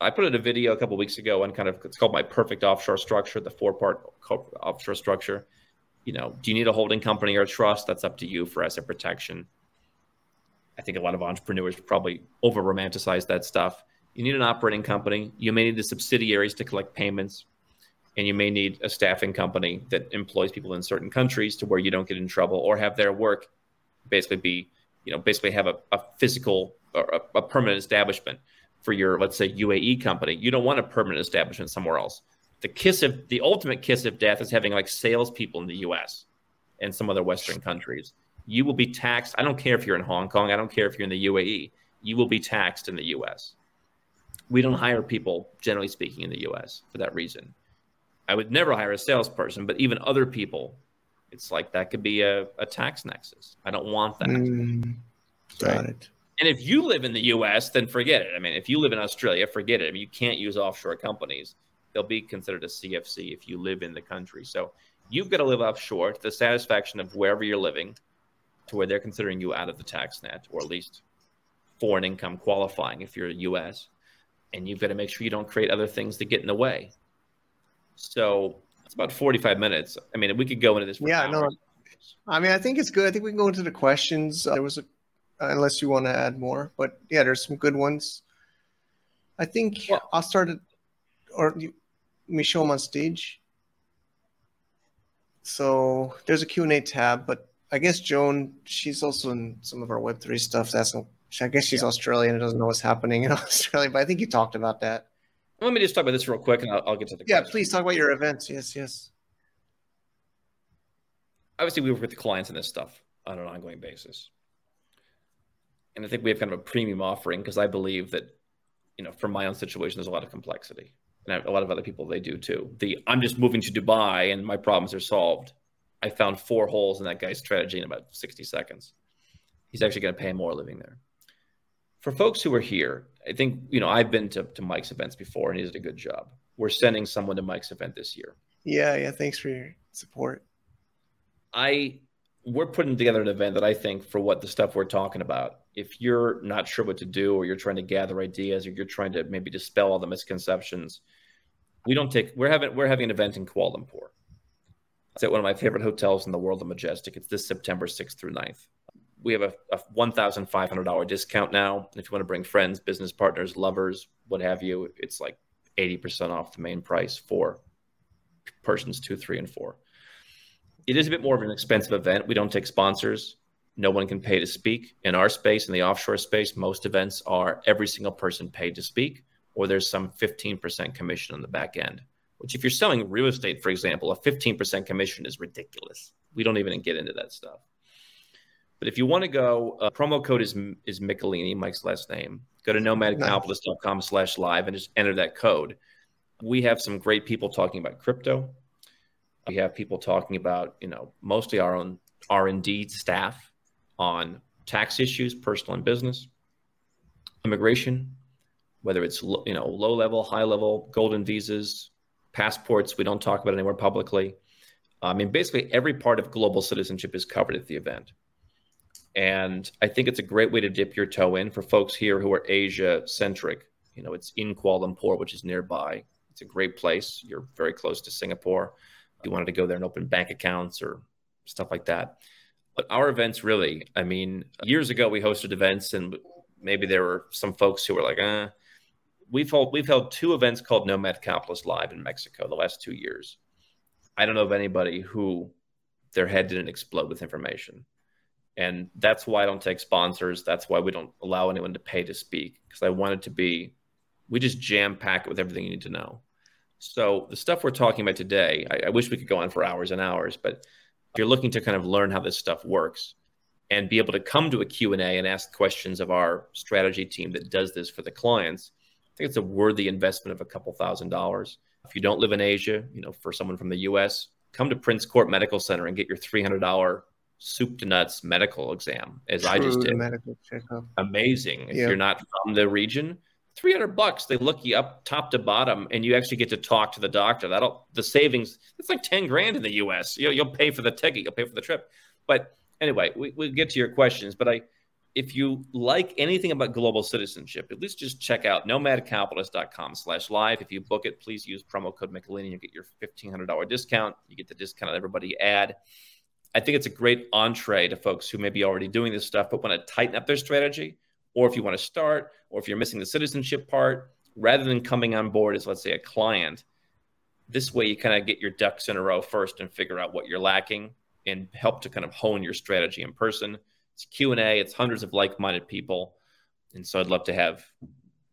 I put out a video a couple weeks ago on kind of it's called my perfect offshore structure, the four part offshore structure. You know, do you need a holding company or a trust? That's up to you for asset protection. I think a lot of entrepreneurs probably over romanticize that stuff. You need an operating company. You may need the subsidiaries to collect payments, and you may need a staffing company that employs people in certain countries to where you don't get in trouble or have their work basically be you know basically have a, a physical or a, a, permanent establishment for your let's say UAE company. You don't want a permanent establishment somewhere else. The kiss of the ultimate kiss of death is having like salespeople in the U.S. and some other Western countries. You will be taxed. I don't care if you're in Hong Kong. I don't care if you're in the UAE. You will be taxed in the U.S. We don't hire people, generally speaking, in the U.S. for that reason. I would never hire a salesperson, but even other people it's like that could be a, a tax nexus. I don't want that. Mm, got right? it. And if you live in the US, then forget it. I mean, if you live in Australia, forget it. I mean, you can't use offshore companies. They'll be considered a CFC if you live in the country. So you've got to live offshore to the satisfaction of wherever you're living to where they're considering you out of the tax net or at least foreign income qualifying if you're a US. And you've got to make sure you don't create other things that get in the way. So it's about 45 minutes. I mean, we could go into this. yeah, hours. no. I mean, I think it's good. I think we can go into the questions. Uh, there was a, Uh, unless you want to add more, but yeah, there's some good ones. I think well, I'll start it, or me show them on stage. So there's a Q&A tab, but I guess Joan, she's also in some of our Web3 stuff. That's, I guess she's yeah. Australian and doesn't know what's happening in Australia, but I think you talked about that. Let me just talk about this real quick, and I'll, I'll get to the. Yeah, question. please talk about your events. Yes, yes. Obviously, we work with the clients in this stuff on an ongoing basis, and I think we have kind of a premium offering because I believe that, you know, from my own situation, there's a lot of complexity, and a lot of other people they do too. The I'm just moving to Dubai and my problems are solved. I found four holes in that guy's strategy in about 60 seconds. He's actually going to pay more living there for folks who are here, I think, you know, I've been to, to Mike's events before and he did a good job. We're sending someone to Mike's event this year. Yeah, yeah. Thanks for your support. I we're putting together an event that I think for what the stuff we're talking about, if you're not sure what to do or you're trying to gather ideas or you're trying to maybe dispel all the misconceptions, we don't take we're having we're having an event in Kuala Lumpur. It's at one of my favorite hotels in the world, the Majestic. It's this September 6th through 9th we have a, a $1,500 discount now. If you want to bring friends, business partners, lovers, what have you, it's like 80% off the main price for persons two, three, and four. It is a bit more of an expensive event. We don't take sponsors. No one can pay to speak. In our space, in the offshore space, most events are every single person paid to speak, or there's some 15% commission on the back end. Which, if you're selling real estate, for example, a 15% commission is ridiculous. We don't even get into that stuff. But if you want to go, uh, promo code is is Michelini, Mike's last name. Go to nomadcapitalist.com slash live and just enter that code. We have some great people talking about crypto. We have people talking about, you know, mostly our own R&D staff on tax issues, personal and business, immigration, whether it's, you know, low level, high level, golden visas, passports. We don't talk about anywhere publicly. I mean, basically every part of global citizenship is covered at the event. And I think it's a great way to dip your toe in for folks here who are Asia centric. You know, it's in Kuala Lumpur, which is nearby. It's a great place. You're very close to Singapore. If you wanted to go there and open bank accounts or stuff like that. But our events really, I mean, years ago we hosted events and maybe there were some folks who were like, eh. We've held, we've held two events called Nomad Capitalist Live in Mexico the last two years. I don't know of anybody who their head didn't explode with information. And that's why I don't take sponsors. That's why we don't allow anyone to pay to speak because I want it to be, we just jam pack it with everything you need to know. So the stuff we're talking about today, I, I wish we could go on for hours and hours, but you're looking to kind of learn how this stuff works, and be able to come to a Q&A and ask questions of our strategy team that does this for the clients, I think it's a worthy investment of a couple thousand dollars. If you don't live in Asia, you know, for someone from the US, come to Prince Court Medical Center and get your $300 soup to nuts medical exam as True, I just did. Medical checkup. Amazing. If you're not from the region, 300 bucks. They look you up top to bottom and you actually get to talk to the doctor. That'll the savings, it's like 10 grand in the US. You'll, you'll pay for the ticket, you'll pay for the trip. But anyway, we, we'll get to your questions. But I, if you like anything about global citizenship, at least just check out nomadcapitalist.com slash live. If you book it, please use promo code Michelini. You get your $1,500 discount. You get the discount everybody add. I think it's a great entree to folks who may be already doing this stuff, but want to tighten up their strategy, or if you want to start, or if you're missing the citizenship part, rather than coming on board as, let's say, a client, this way you kind of get your ducks in a row first and figure out what you're lacking and help to kind of hone your strategy in person. It's Q and A. It's hundreds of like-minded people, and so I'd love to have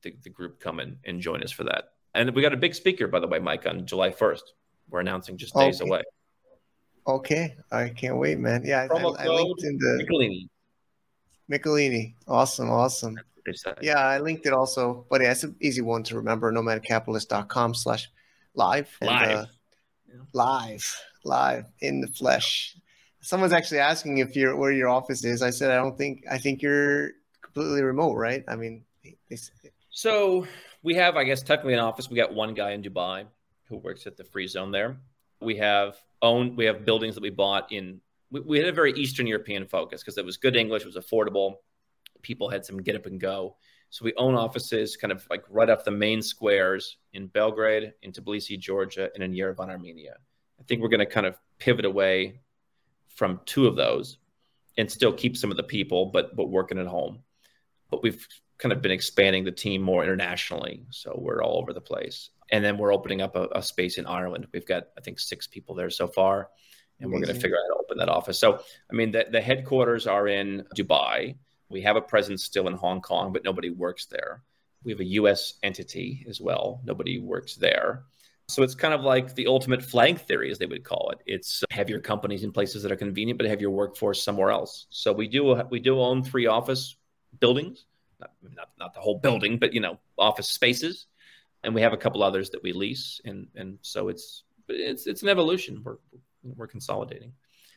the, the group come in and join us for that. And we got a big speaker, by the way, Mike, on July 1st. We're announcing just days okay. away. Okay, I can't wait, man. Yeah, Promo I, I linked in the Michelini. Michelini, awesome, awesome. Yeah, I linked it also, but yeah, it's an easy one to remember. Nomadcapitalist.com slash live. Live. uh, live, live in the flesh someone's actually asking if you're where your office is. I said I don't think I think you're completely remote, right? I mean, they, so we have, I guess, technically an office. We got one guy in Dubai who works at the free zone there. We have owned, we have buildings that we bought in. We, we had a very Eastern European focus because it was good English, it was affordable. People had some get up and go. So we own offices kind of like right off the main squares in Belgrade, in Tbilisi, Georgia, and in Yerevan, Armenia. I think we're going to kind of pivot away from two of those and still keep some of the people, but but working at home. But we've kind of been expanding the team more internationally, so we're all over the place. And then we're opening up a, a space in Ireland. We've got I think six people there so far, and we're going to figure out how to open that office. So I mean, the, the headquarters are in Dubai. We have a presence still in Hong Kong, but nobody works there. We have a U.S. entity as well. Nobody works there. So it's kind of like the ultimate flag theory, as they would call it. It's uh, have your companies in places that are convenient, but have your workforce somewhere else. So we do we do own three office buildings, not, not, not the whole building, but you know office spaces, and we have a couple others that we lease, and and so it's it's it's an evolution. We're we're consolidating.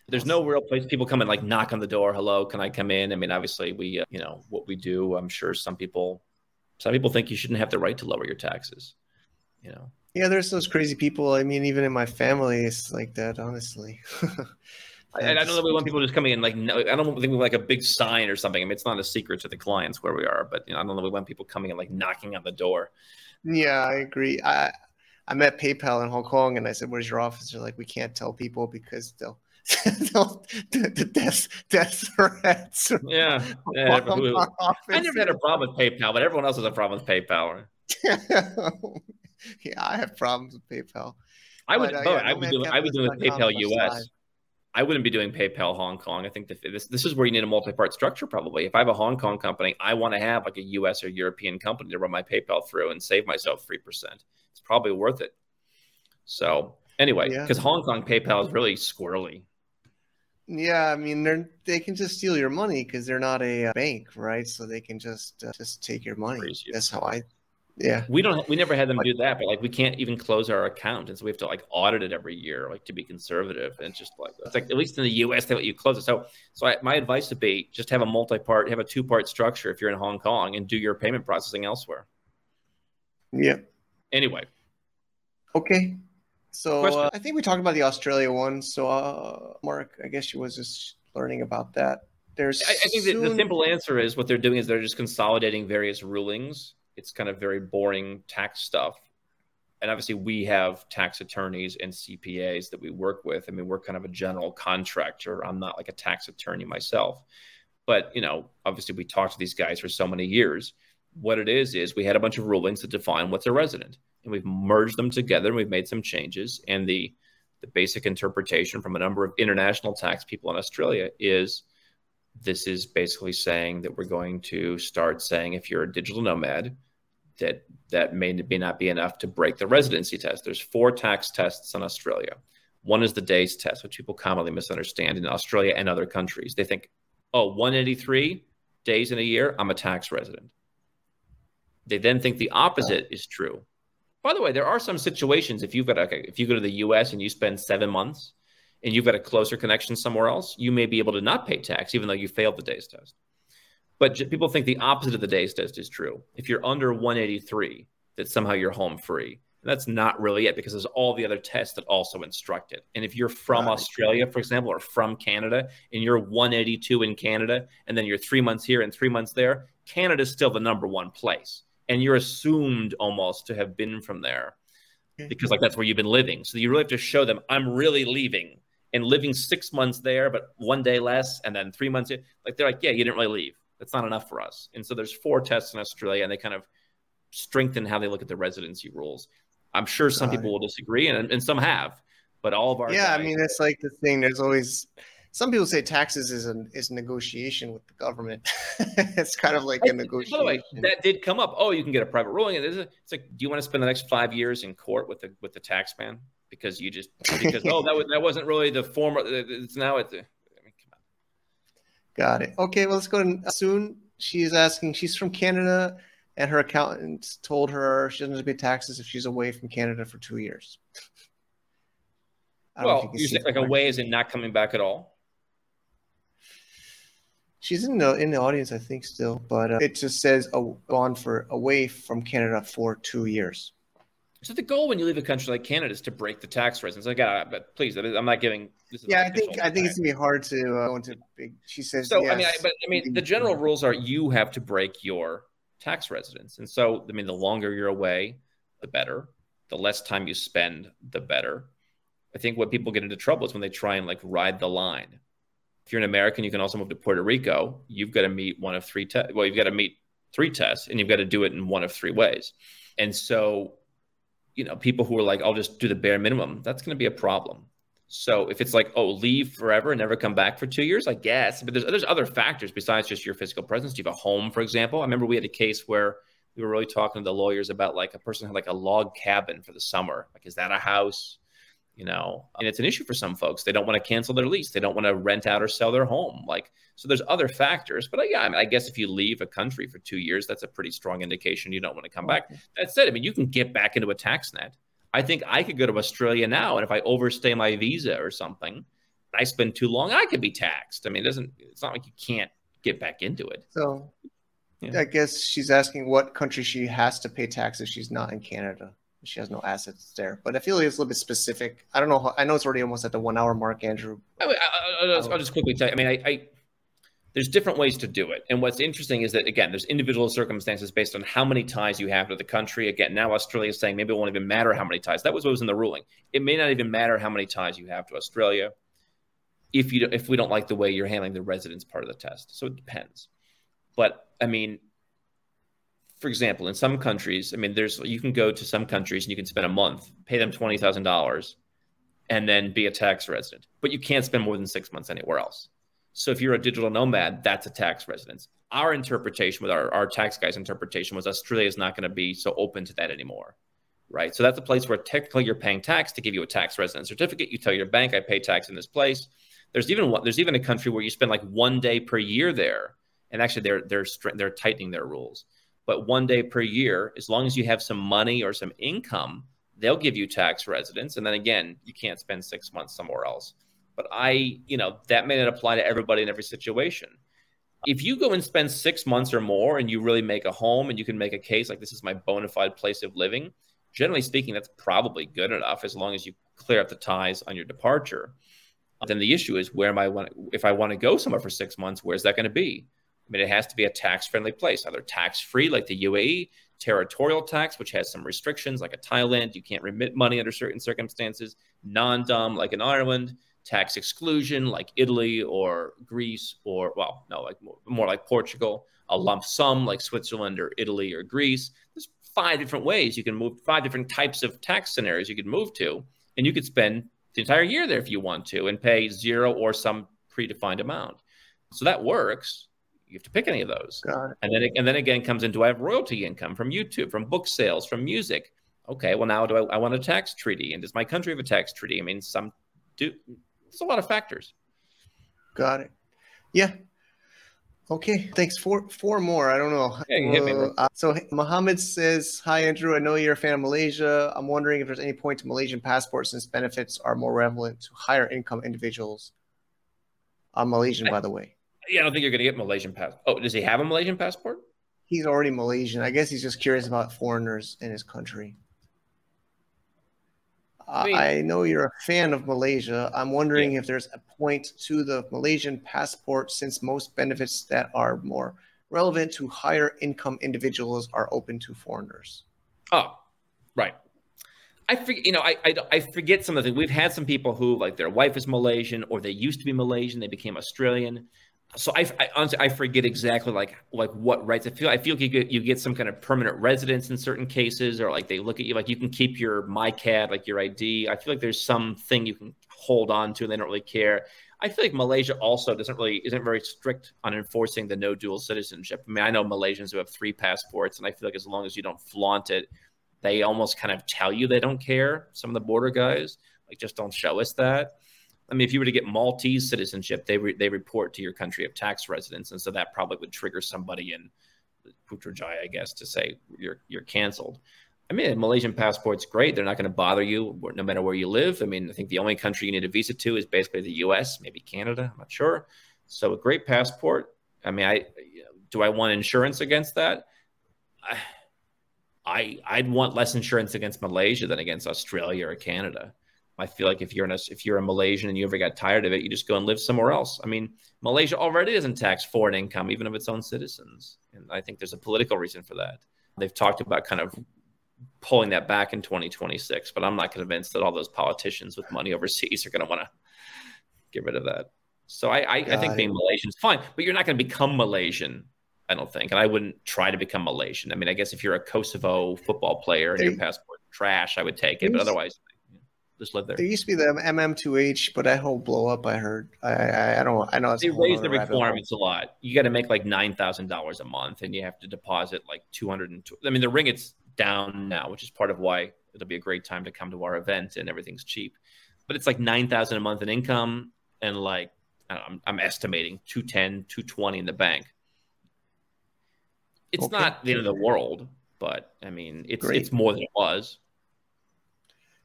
There's no real place people come and like knock on the door. Hello, can I come in? I mean, obviously we uh, you know what we do. I'm sure some people some people think you shouldn't have the right to lower your taxes. You know, yeah, there's those crazy people. I mean, even in my family, it's like that. Honestly. I, I, don't know that we want people just coming in like no, I don't think we like a big sign or something. I mean, it's not a secret to the clients where we are, but you know, I don't know we want people coming in like knocking on the door. Yeah, I agree. I I met PayPal in Hong Kong, and I said, "Where's your office?" They're like, "We can't tell people because they'll." they'll the, the death death threats. Yeah, yeah I never had a problem with PayPal, but everyone else has a problem with PayPal. yeah, I have problems with PayPal. I would, but, uh, yeah, I would do, I would do with PayPal US. I wouldn't be doing PayPal Hong Kong. I think that this this is where you need a multi-part structure. Probably, if I have a Hong Kong company, I want to have like a U.S. or European company to run my PayPal through and save myself three percent. Probably worth it. So anyway, because yeah. Hong Kong PayPal is really squirrely. Yeah, I mean they they can just steal your money because they're not a uh, bank, right? So they can just uh, just take your money. Crazy. That's how I yeah we don't we never had them like, do that but like we can't even close our account and so we have to like audit it every year like to be conservative and it's just like it's like at least in the us they let you close it so so I, my advice would be just have a multi-part have a two-part structure if you're in hong kong and do your payment processing elsewhere yeah anyway okay so uh, i think we talked about the australia one so uh mark i guess you was just learning about that there's i, I think soon... the, the simple answer is what they're doing is they're just consolidating various rulings it's kind of very boring tax stuff. And obviously, we have tax attorneys and CPAs that we work with. I mean, we're kind of a general contractor. I'm not like a tax attorney myself. But, you know, obviously, we talked to these guys for so many years. What it is, is we had a bunch of rulings that define what's a resident, and we've merged them together and we've made some changes. And the, the basic interpretation from a number of international tax people in Australia is this is basically saying that we're going to start saying if you're a digital nomad, that that may, may not be enough to break the residency test. There's four tax tests in Australia. One is the days test, which people commonly misunderstand in Australia and other countries. They think oh, 183 days in a year, I'm a tax resident. They then think the opposite is true. By the way, there are some situations if you've got a, if you go to the US and you spend seven months and you've got a closer connection somewhere else, you may be able to not pay tax even though you failed the days test. But people think the opposite of the days test is true. If you're under 183, that somehow you're home free. And that's not really it because there's all the other tests that also instruct it. And if you're from right. Australia, for example, or from Canada, and you're 182 in Canada, and then you're three months here and three months there, Canada's still the number one place. And you're assumed almost to have been from there because, like, that's where you've been living. So you really have to show them, I'm really leaving and living six months there, but one day less, and then three months. Here. Like, they're like, yeah, you didn't really leave. That's not enough for us. And so there's four tests in Australia, and they kind of strengthen how they look at the residency rules. I'm sure some people will disagree, and, and some have, but all of our yeah. Guys, I mean, it's like the thing. There's always some people say taxes is a is negotiation with the government. it's kind of like a negotiation. By the way, that did come up. Oh, you can get a private ruling, and it's like, do you want to spend the next five years in court with the with the tax man because you just because oh that was that wasn't really the former. It's now at the. I mean, come on. Got it. Okay, well, let's go to soon. She's asking. She's from Canada and her accountant told her she doesn't have to pay taxes if she's away from Canada for two years. well, you, you like away is in not coming back at all. She's in the in the audience, I think, still, but uh, it just says uh, gone for away from Canada for two years. So the goal when you leave a country like Canada is to break the tax residence. Like, uh, but please, I'm not giving. yeah, I think I think it's gonna be hard to uh, go into big. She says. So yes, I mean, I, but I mean, the general rules are you have to break your tax residence. And so, I mean, the longer you're away, the better. The less time you spend, the better. I think what people get into trouble is when they try and like ride the line. If you're an American, you can also move to Puerto Rico. You've got to meet one of three tests. Well, you've got to meet three tests and you've got to do it in one of three ways. And so, you know, people who are like, I'll just do the bare minimum, that's going to be a problem. So if it's like, oh, leave forever and never come back for two years, I guess. But there's there's other factors besides just your physical presence. Do you have a home, for example? I remember we had a case where we were really talking to the lawyers about like a person had like a log cabin for the summer. Like, is that a house? You know, and it's an issue for some folks. They don't want to cancel their lease. They don't want to rent out or sell their home. Like, so there's other factors. But uh, yeah, I, mean, I guess if you leave a country for two years, that's a pretty strong indication you don't want to come back. That said, I mean, you can get back into a tax net I think I could go to Australia now, and if I overstay my visa or something, I spend too long, I could be taxed. I mean, it doesn't. It's not like you can't get back into it. So, yeah. I guess she's asking what country she has to pay tax if she's not in Canada. She has no assets there, but I feel like it's a little bit specific. I don't know. How, I know it's already almost at the one hour mark, Andrew. I, will just quickly tell you. I mean, I, I there's different ways to do it. And what's interesting is that again, there's individual circumstances based on how many ties you have to the country. Again, now Australia is saying maybe it won't even matter how many ties. That was what was in the ruling. It may not even matter how many ties you have to Australia if you if we don't like the way you're handling the residence part of the test. So it depends. But I mean, for example, in some countries, I mean, there's you can go to some countries and you can spend a month, pay them twenty thousand dollars, and then be a tax resident, but you can't spend more than six months anywhere else. So if you're a digital nomad, that's a tax residence. Our interpretation with our, our tax guy's interpretation was Australia is not going to be so open to that anymore. Right. So that's a place where technically you're paying tax to give you a tax resident certificate. You tell your bank, I pay tax in this place. There's even one, there's even a country where you spend like one day per year there. And actually they're they're they're tightening their rules. But one day per year, as long as you have some money or some income, they'll give you tax residence. And then again, you can't spend six months somewhere else. But I, you know, that may not apply to everybody in every situation. If you go and spend six months or more and you really make a home and you can make a case like this is my bona fide place of living, generally speaking, that's probably good enough as long as you clear up the ties on your departure. Then the issue is where am I if I want to go somewhere for six months, where's that going to be? I mean, it has to be a tax friendly place, either tax free like the UAE, territorial tax, which has some restrictions like a Thailand, you can't remit money under certain circumstances, non dom like in Ireland, tax exclusion like Italy or Greece or well, no, like more, more like Portugal, a lump sum like Switzerland or Italy or Greece. There's five different ways you can move, five different types of tax scenarios you could move to, and you could spend the entire year there if you want to and pay zero or some predefined amount. So that works. You have to pick any of those. And then and then again comes in: Do I have royalty income from YouTube, from book sales, from music. Okay, well now do I, I want a tax treaty? And does my country have a tax treaty? I mean, some do there's a lot of factors. Got it. Yeah. Okay, thanks. Four four more. I don't know. Yeah, uh, so Mohammed says, "Hi Andrew, I know you're a fan of Malaysia. I'm wondering if there's any point to Malaysian passports since benefits are more relevant to higher income individuals." I'm Malaysian, by the way. Yeah, I don't think you're going to get Malaysian passport. Oh, does he have a Malaysian passport? He's already Malaysian. I guess he's just curious about foreigners in his country. I, mean, I know you're a fan of Malaysia. I'm wondering yeah. if there's a point to the Malaysian passport since most benefits that are more relevant to higher income individuals are open to foreigners. Oh, right. I forget, you know, I, I, I forget some of the things. We've had some people who, like, their wife is Malaysian or they used to be Malaysian, they became Australian so I, I, honestly I forget exactly like like what rights I feel I feel like you get you get some kind of permanent residence in certain cases or like they look at you like you can keep your MyKad like your ID I feel like there's something you can hold on to and they don't really care. I feel like Malaysia also doesn't really isn't very strict on enforcing the no dual citizenship. I mean I know Malaysians who have three passports and I feel like as long as you don't flaunt it they almost kind of tell you they don't care some of the border guys like just don't show us that I mean, if you were to get Maltese citizenship, they re- they report to your country of tax residence, and so that probably would trigger somebody in Putrajaya, I guess, to say you're you're canceled. I mean, a Malaysian passport's great; they're not going to bother you no matter where you live. I mean, I think the only country you need a visa to is basically the U.S., maybe Canada. I'm not sure. So a great passport. I mean, I do I want insurance against that? I, I I'd want less insurance against Malaysia than against Australia or Canada. I feel like if you're in a, if you're a Malaysian and you ever got tired of it, you just go and live somewhere else. I mean, Malaysia already doesn't tax foreign income, even of its own citizens, and I think there's a political reason for that. They've talked about kind of pulling that back in 2026, but I'm not convinced that all those politicians with money overseas are going to want to get rid of that. So I, I, I think being Malaysian is fine, but you're not going to become Malaysian. I don't think, and I wouldn't try to become Malaysian. I mean, I guess if you're a Kosovo football player and your passport trash, I would take it, but otherwise, just live there. There used to be the MM2H, but that whole blow up. I heard. I I, I don't. I know they raised the requirements a lot. You got to make like nine thousand dollars a month, and you have to deposit like two hundred and. I mean, the ringgit's down now, which is part of why it'll be a great time to come to our event, and everything's cheap. But it's like nine thousand a month in income, and like I'm, I'm estimating 210, 220 in the bank. It's okay. not the end of the world, but I mean, it's Great. it's more than it was.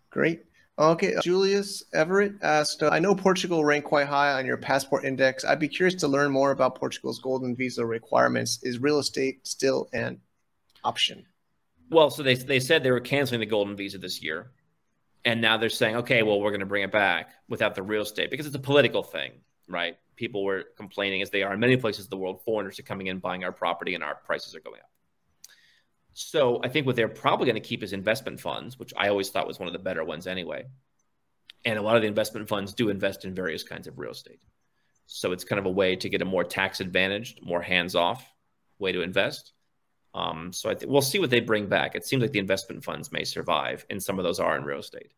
Great. Okay, Julius Everett asked, uh, I know Portugal ranked quite high on your passport index. I'd be curious to learn more about Portugal's golden visa requirements. Is real estate still an option? Well, so they, they said they were canceling the golden visa this year. And now they're saying, okay, well, we're going to bring it back without the real estate because it's a political thing, right? People were complaining, as they are in many places in the world, foreigners are coming in, buying our property, and our prices are going up. So I think what they're probably going to keep is investment funds, which I always thought was one of the better ones anyway. And a lot of the investment funds do invest in various kinds of real estate. So it's kind of a way to get a more tax advantaged, more hands off way to invest. Um, so I think we'll see what they bring back. It seems like the investment funds may survive, and some of those are in real estate.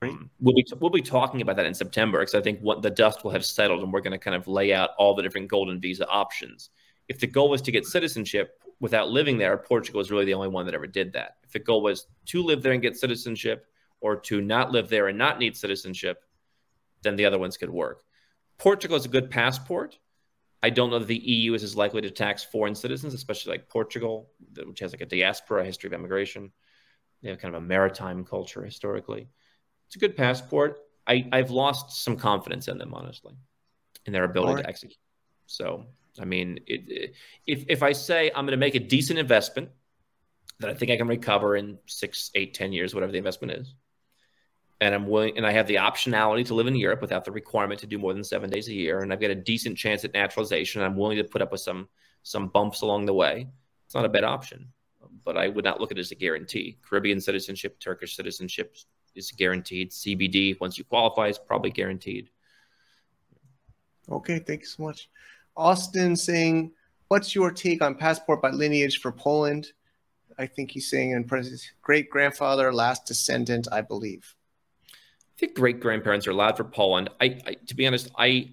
Um, we'll be we'll be talking about that in September because I think what the dust will have settled, and we're going to kind of lay out all the different golden visa options. If the goal was to get citizenship, without living there, Portugal is really the only one that ever did that. If the goal was to live there and get citizenship or to not live there and not need citizenship, then the other ones could work. Portugal is a good passport. I don't know that the EU is as likely to tax foreign citizens, especially like Portugal, which has like a diaspora, history of immigration. They have kind of a maritime culture historically. It's a good passport. I, I've lost some confidence in them, honestly, in their ability right. to execute. So I mean, it, if if I say I'm going to make a decent investment that I think I can recover in six, eight, ten years, whatever the investment is, and I'm willing, and I have the optionality to live in Europe without the requirement to do more than seven days a year, and I've got a decent chance at naturalization, I'm willing to put up with some some bumps along the way. It's not a bad option, but I would not look at it as a guarantee. Caribbean citizenship, Turkish citizenship is guaranteed. CBD, once you qualify, is probably guaranteed. Okay, thank you so much. Austin saying, What's your take on passport by lineage for Poland? I think he's saying in parentheses, great grandfather, last descendant, I believe. I think great grandparents are allowed for Poland. I, I, to be honest, I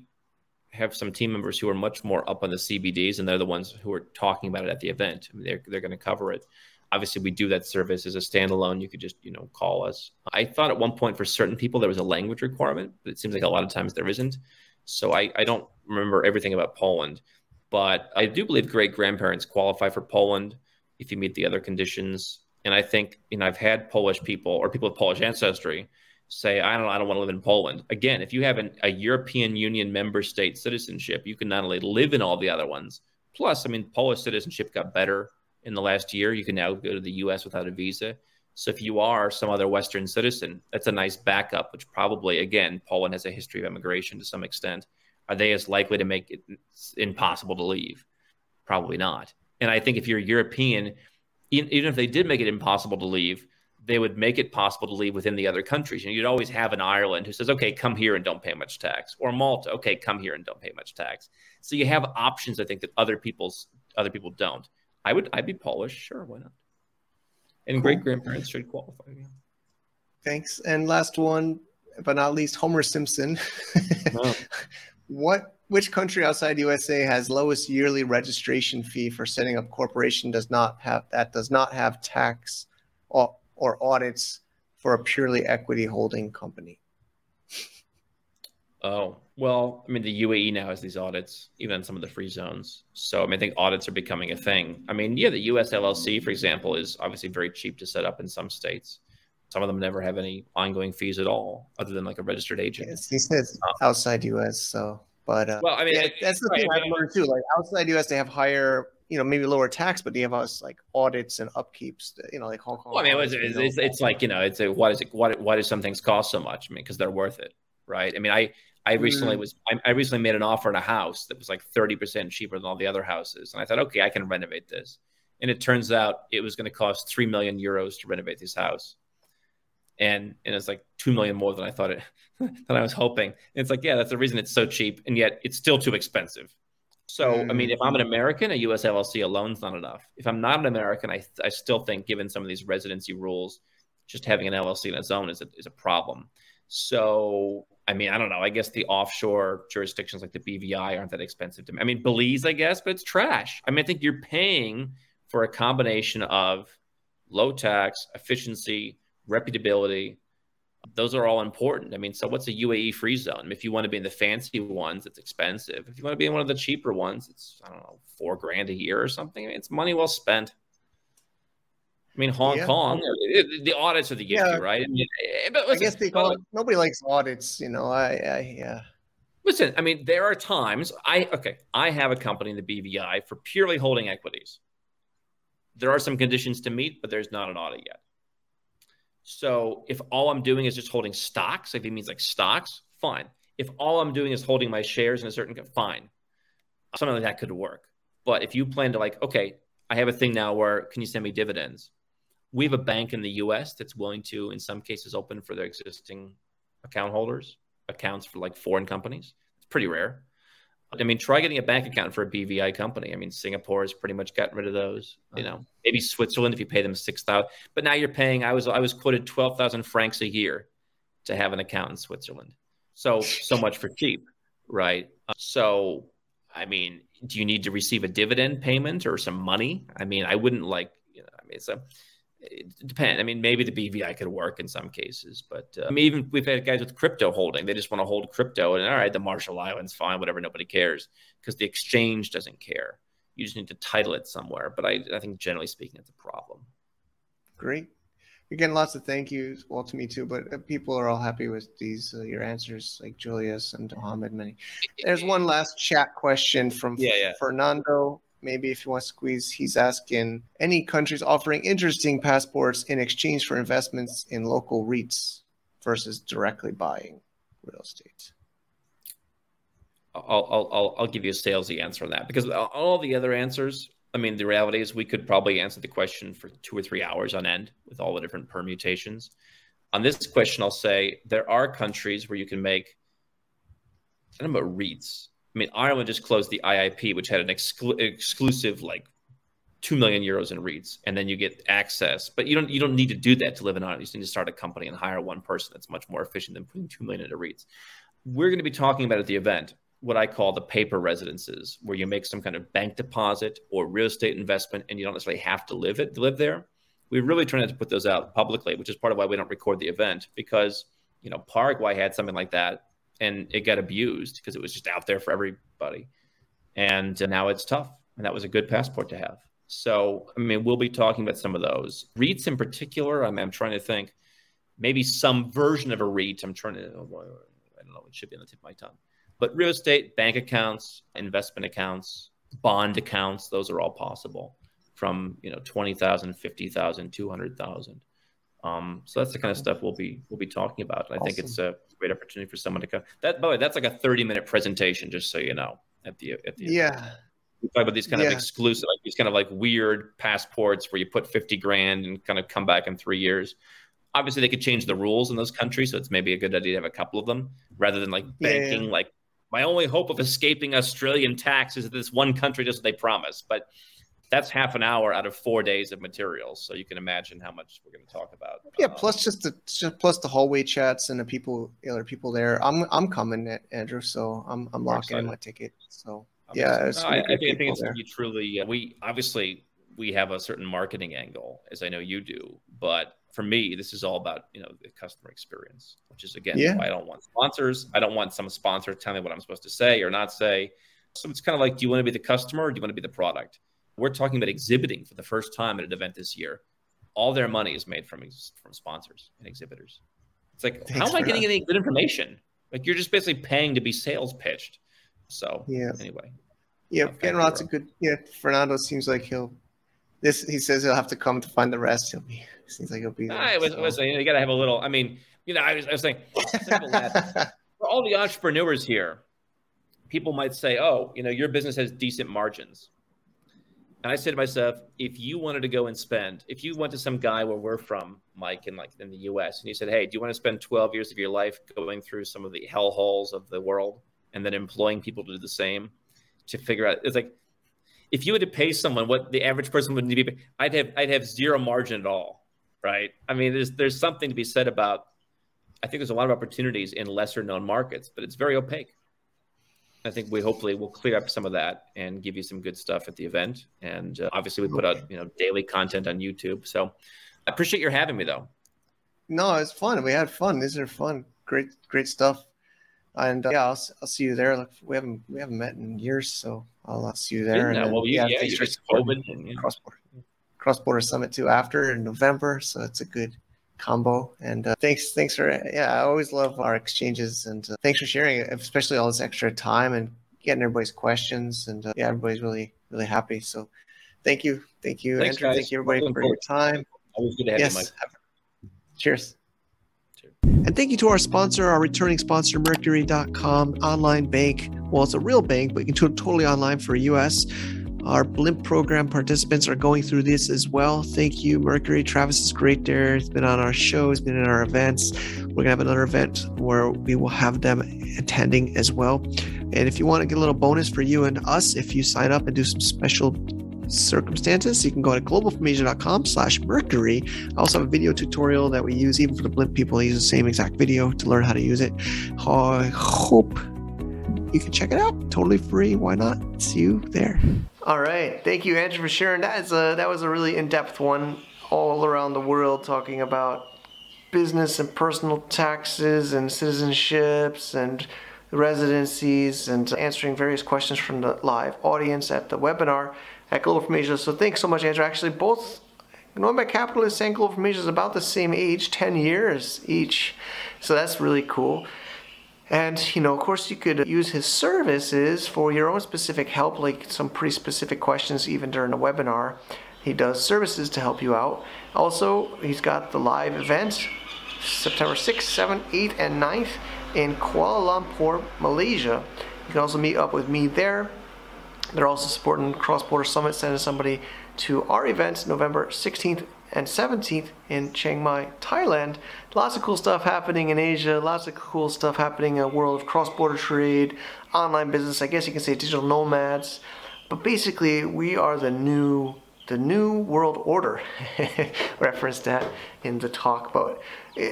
have some team members who are much more up on the CBDs, and they're the ones who are talking about it at the event. I mean, they're they're going to cover it. Obviously, we do that service as a standalone. You could just you know call us. I thought at one point for certain people there was a language requirement, but it seems like a lot of times there isn't. So I, I don't remember everything about Poland, But I do believe great grandparents qualify for Poland if you meet the other conditions. And I think, you know, I've had Polish people or people with Polish ancestry say, I don't, I don't want to live in Poland. Again, if you have an, a European Union member state citizenship, you can not only live in all the other ones, plus, I mean, Polish citizenship got better in the last year. You can now go to the US without a visa. So if you are some other Western citizen, that's a nice backup, which probably, again, Poland has a history of immigration to some extent. Are they as likely to make it impossible to leave? Probably not. And I think if you're European, even if they did make it impossible to leave, they would make it possible to leave within the other countries. And you'd always have an Ireland who says, okay, come here and don't pay much tax, or Malta, okay, come here and don't pay much tax. So you have options, I think, that other people's other people don't. I would, I'd be Polish, sure, why not? And cool. great grandparents should qualify. Yeah. Thanks. And last one, but not least, Homer Simpson. oh. What which country outside USA has lowest yearly registration fee for setting up corporation does not have that does not have tax or, or audits for a purely equity holding company? Oh, well, I mean, the UAE now has these audits, even some of the free zones. So, I mean, I think audits are becoming a thing. I mean, yeah, the US LLC, for example, is obviously very cheap to set up in some states. Some of them never have any ongoing fees at all, other than like a registered agent. Yes, he says uh, outside US. So, but uh, well, I mean, yeah, that's the thing I've learned too. Like outside US, they have higher, you know, maybe lower tax, but they have us like audits and upkeeps. You know, like Hong Kong. Well, I mean, it's, it's, it's, it's, like you know, it's a, what is it? What why do some things cost so much? I mean, because they're worth it, right? I mean, I I recently mm. was I, I, recently made an offer on a house that was like 30% cheaper than all the other houses. And I thought, okay, I can renovate this. And it turns out it was going to cost 3 million euros to renovate this house. And and it's like 2 million more than I thought it than I was hoping. And it's like, yeah, that's the reason it's so cheap and yet it's still too expensive. So, mm. I mean, if I'm an mm. American, a US LLC alone is not enough. If I'm not an American, I, I still think given some of these residency rules, just having an LLC in its own is a, is a problem. So I mean, I don't know. I guess the offshore jurisdictions like the BVI aren't that expensive to me. I mean, Belize, I guess, but it's trash. I mean, I think you're paying for a combination of low tax, efficiency, reputability. Those are all important. I mean, so what's a UAE free zone? If you want to be in the fancy ones, it's expensive. If you want to be in one of the cheaper ones, it's, I don't know, four grand a year or something. I mean, it's money well spent. I mean, Hong yeah. Kong, the audits are the issue, yeah. right? I, mean, eh, but listen, I guess they call it, nobody likes audits, you know. I, I, yeah. Listen, I mean, there are times I okay, I have a company in the BVI for purely holding equities. There are some conditions to meet, but there's not an audit yet. So if all I'm doing is just holding stocks, like it means like stocks, fine. If all I'm doing is holding my shares in a certain fine, something like that could work. But if you plan to like, okay, I have a thing now where can you send me dividends? We have a bank in the US that's willing to, in some cases, open for their existing account holders accounts for like foreign companies. It's pretty rare. I mean, try getting a bank account for a BVI company. I mean, Singapore has pretty much gotten rid of those. You know, maybe Switzerland if you pay them six thousand, but now you're paying. I was I was quoted twelve thousand francs a year to have an account in Switzerland. So so much for cheap, right? So I mean, do you need to receive a dividend payment or some money? I mean, I wouldn't like. You know, I mean, a it depends. I mean, maybe the BVI could work in some cases, but uh, I mean, even we've had guys with crypto holding. They just want to hold crypto, and all right, the Marshall Islands, fine, whatever. Nobody cares because the exchange doesn't care. You just need to title it somewhere. But I, I think generally speaking, it's a problem. Great. You're lots of thank yous. Well, to me too, but uh, people are all happy with these uh, your answers, like Julius and Mohammed. Many. There's one last chat question from yeah, yeah. Fernando maybe if you want to squeeze, he's asking any countries offering interesting passports in exchange for investments in local REITs versus directly buying real estate. I'll, I'll, I'll give you a salesy answer on that because all the other answers, I mean, the reality is we could probably answer the question for two or three hours on end with all the different permutations. On this question, I'll say there are countries where you can make, I don't know about REITs, I mean, Ireland just closed the IIP, which had an exclu- exclusive like two million euros in REITs, and then you get access. But you don't you don't need to do that to live in Ireland. You just need to start a company and hire one person. That's much more efficient than putting two million into REITs. We're going to be talking about at the event what I call the paper residences, where you make some kind of bank deposit or real estate investment, and you don't necessarily have to live it live there. We're really trying to put those out publicly, which is part of why we don't record the event because you know Paraguay had something like that and it got abused because it was just out there for everybody. and uh, now it's tough. And that was a good passport to have. So, I mean, we'll be talking about some of those REITs in particular. I mean, I'm trying to think maybe some version of a REIT. I'm trying to, I don't know, it should be on the tip of my tongue. But real estate, bank accounts, investment accounts, bond accounts, those are all possible from, you know, 20,000, 50,000, 200,000. Um, so that's the kind of stuff we'll be we'll be talking about. And I think it's a great opportunity for someone to come. That by the way, that's like a 30 minute presentation, just so you know. At the at the yeah. Event. We talk about these kind yeah. of exclusive, like these kind of like weird passports where you put 50 grand and kind of come back in three years. Obviously, they could change the rules in those countries, so it's maybe a good idea to have a couple of them rather than like banking. Yeah. Like my only hope of escaping Australian tax is that this one country does what they promise, but that's half an hour out of four days of materials. So you can imagine how much we're going to talk about. Yeah, um, plus just the just plus the hallway chats and the people, the other people there. I'm I'm coming, Andrew. So I'm I'm locking in my ticket. So I'm yeah, no, I, I, think, I, think, it's going to be truly. Uh, we obviously we have a certain marketing angle, as I know you do, but for me, this is all about you know the customer experience, which is again yeah. why I don't want sponsors. I don't want some sponsor telling me what I'm supposed to say or not say. So it's kind of like, do you want to be the customer or do you want to be the product? We're talking about exhibiting for the first time at an event this year. All their money is made from from sponsors and exhibitors. It's like, Thanks how am I getting that. any good information? Like you're just basically paying to be sales pitched. So yeah. Anyway. Yeah, getting lots of good. Yeah, Fernando seems like he'll. This he says he'll have to come to find the rest. He'll be. Seems like he'll be. There, I was, so. was saying you got to have a little. I mean, you know, I was, I was saying for all the entrepreneurs here, people might say, "Oh, you know, your business has decent margins." And I said to myself, if you wanted to go and spend, if you went to some guy where we're from, Mike, in like in the US, and you said, Hey, do you want to spend 12 years of your life going through some of the hell holes of the world and then employing people to do the same to figure out it's like if you had to pay someone what the average person would need to be, I'd have I'd have zero margin at all. Right. I mean, there's there's something to be said about I think there's a lot of opportunities in lesser known markets, but it's very opaque. I think we hopefully will clear up some of that and give you some good stuff at the event. And uh, obviously, we put out you know daily content on YouTube. So I appreciate your having me, though. No, it's fun. We had fun. These are fun. Great, great stuff. And uh, yeah, I'll, I'll see you there. Look, we haven't we haven't met in years, so I'll, I'll see you there. And, well, yeah, yeah, you just COVID and, yeah. cross border cross border summit too after in November. So it's a good combo. And uh, thanks, thanks for yeah. I always love our exchanges, and uh, thanks for sharing, especially all this extra time and getting everybody's questions. And uh, yeah, everybody's really really happy. So thank you, thank you, thanks, Andrew. Guys. Thank you, everybody, for your time. Always good to have yes. you, Mike. Cheers. And thank you to our sponsor, our returning sponsor, Mercury.com, online bank. Well, it's a real bank, but you can do it totally online for US. Our Blimp program participants are going through this as well. Thank you, Mercury. Travis is great there. He's been on our show, he's been in our events. We're going to have another event where we will have them attending as well. And if you want to get a little bonus for you and us, if you sign up and do some special circumstances, you can go to globalfromasia.com slash mercury. I also have a video tutorial that we use even for the blimp people. I use the same exact video to learn how to use it. I hope you can check it out. Totally free. Why not? See you there. All right. Thank you, Andrew, for sharing. That is a that was a really in-depth one, all around the world, talking about business and personal taxes and citizenships and residencies and answering various questions from the live audience at the webinar at Global from Asia. So thanks so much, Andrew. Actually, both Nomad Capitalist and Global from Asia is about the same age, 10 years each. So that's really cool. And, you know, of course, you could use his services for your own specific help, like some pretty specific questions, even during a webinar. He does services to help you out. Also, he's got the live event September 6th, 7th, 8th, and 9th in Kuala Lumpur, Malaysia. You can also meet up with me there. They're also supporting Cross Border Summit, sending somebody to our event November 16th and 17th in Chiang Mai, Thailand. Lots of cool stuff happening in Asia, lots of cool stuff happening in a world of cross border trade, online business, I guess you can say digital nomads. But basically, we are the new the new world order referenced that in the talk but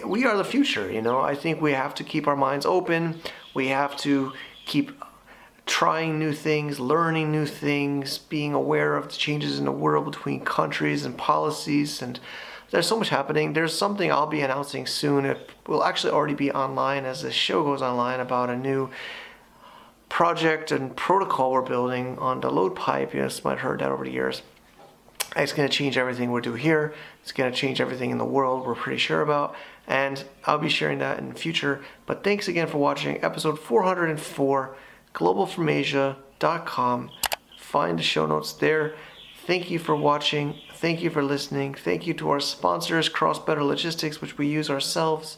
we are the future you know i think we have to keep our minds open we have to keep trying new things, learning new things, being aware of the changes in the world between countries and policies. And there's so much happening. There's something I'll be announcing soon. It will actually already be online as the show goes online about a new project and protocol we're building on the load pipe. You guys might have heard that over the years. It's going to change everything we do here. It's going to change everything in the world, we're pretty sure about. And I'll be sharing that in the future. But thanks again for watching episode 404, globalfromasia.com. Find the show notes there. Thank you for watching. Thank you for listening. Thank you to our sponsors, Cross Better Logistics, which we use ourselves.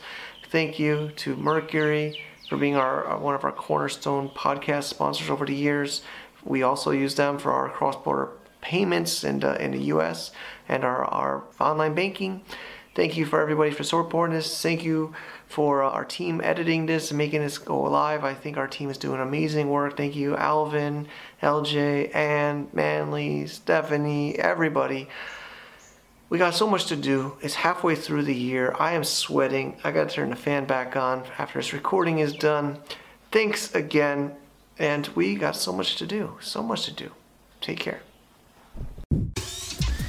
Thank you to Mercury for being our uh, one of our cornerstone podcast sponsors over the years. We also use them for our cross-border payments in the, in the U.S. and our, our online banking. Thank you for everybody for supporting this. Thank you for uh, our team editing this and making this go live. I think our team is doing amazing work. Thank you, Alvin, LJ, Ann, Manley, Stephanie, everybody. We got so much to do. It's halfway through the year. I am sweating. I got to turn the fan back on after this recording is done. Thanks again. And we got so much to do. So much to do. Take care.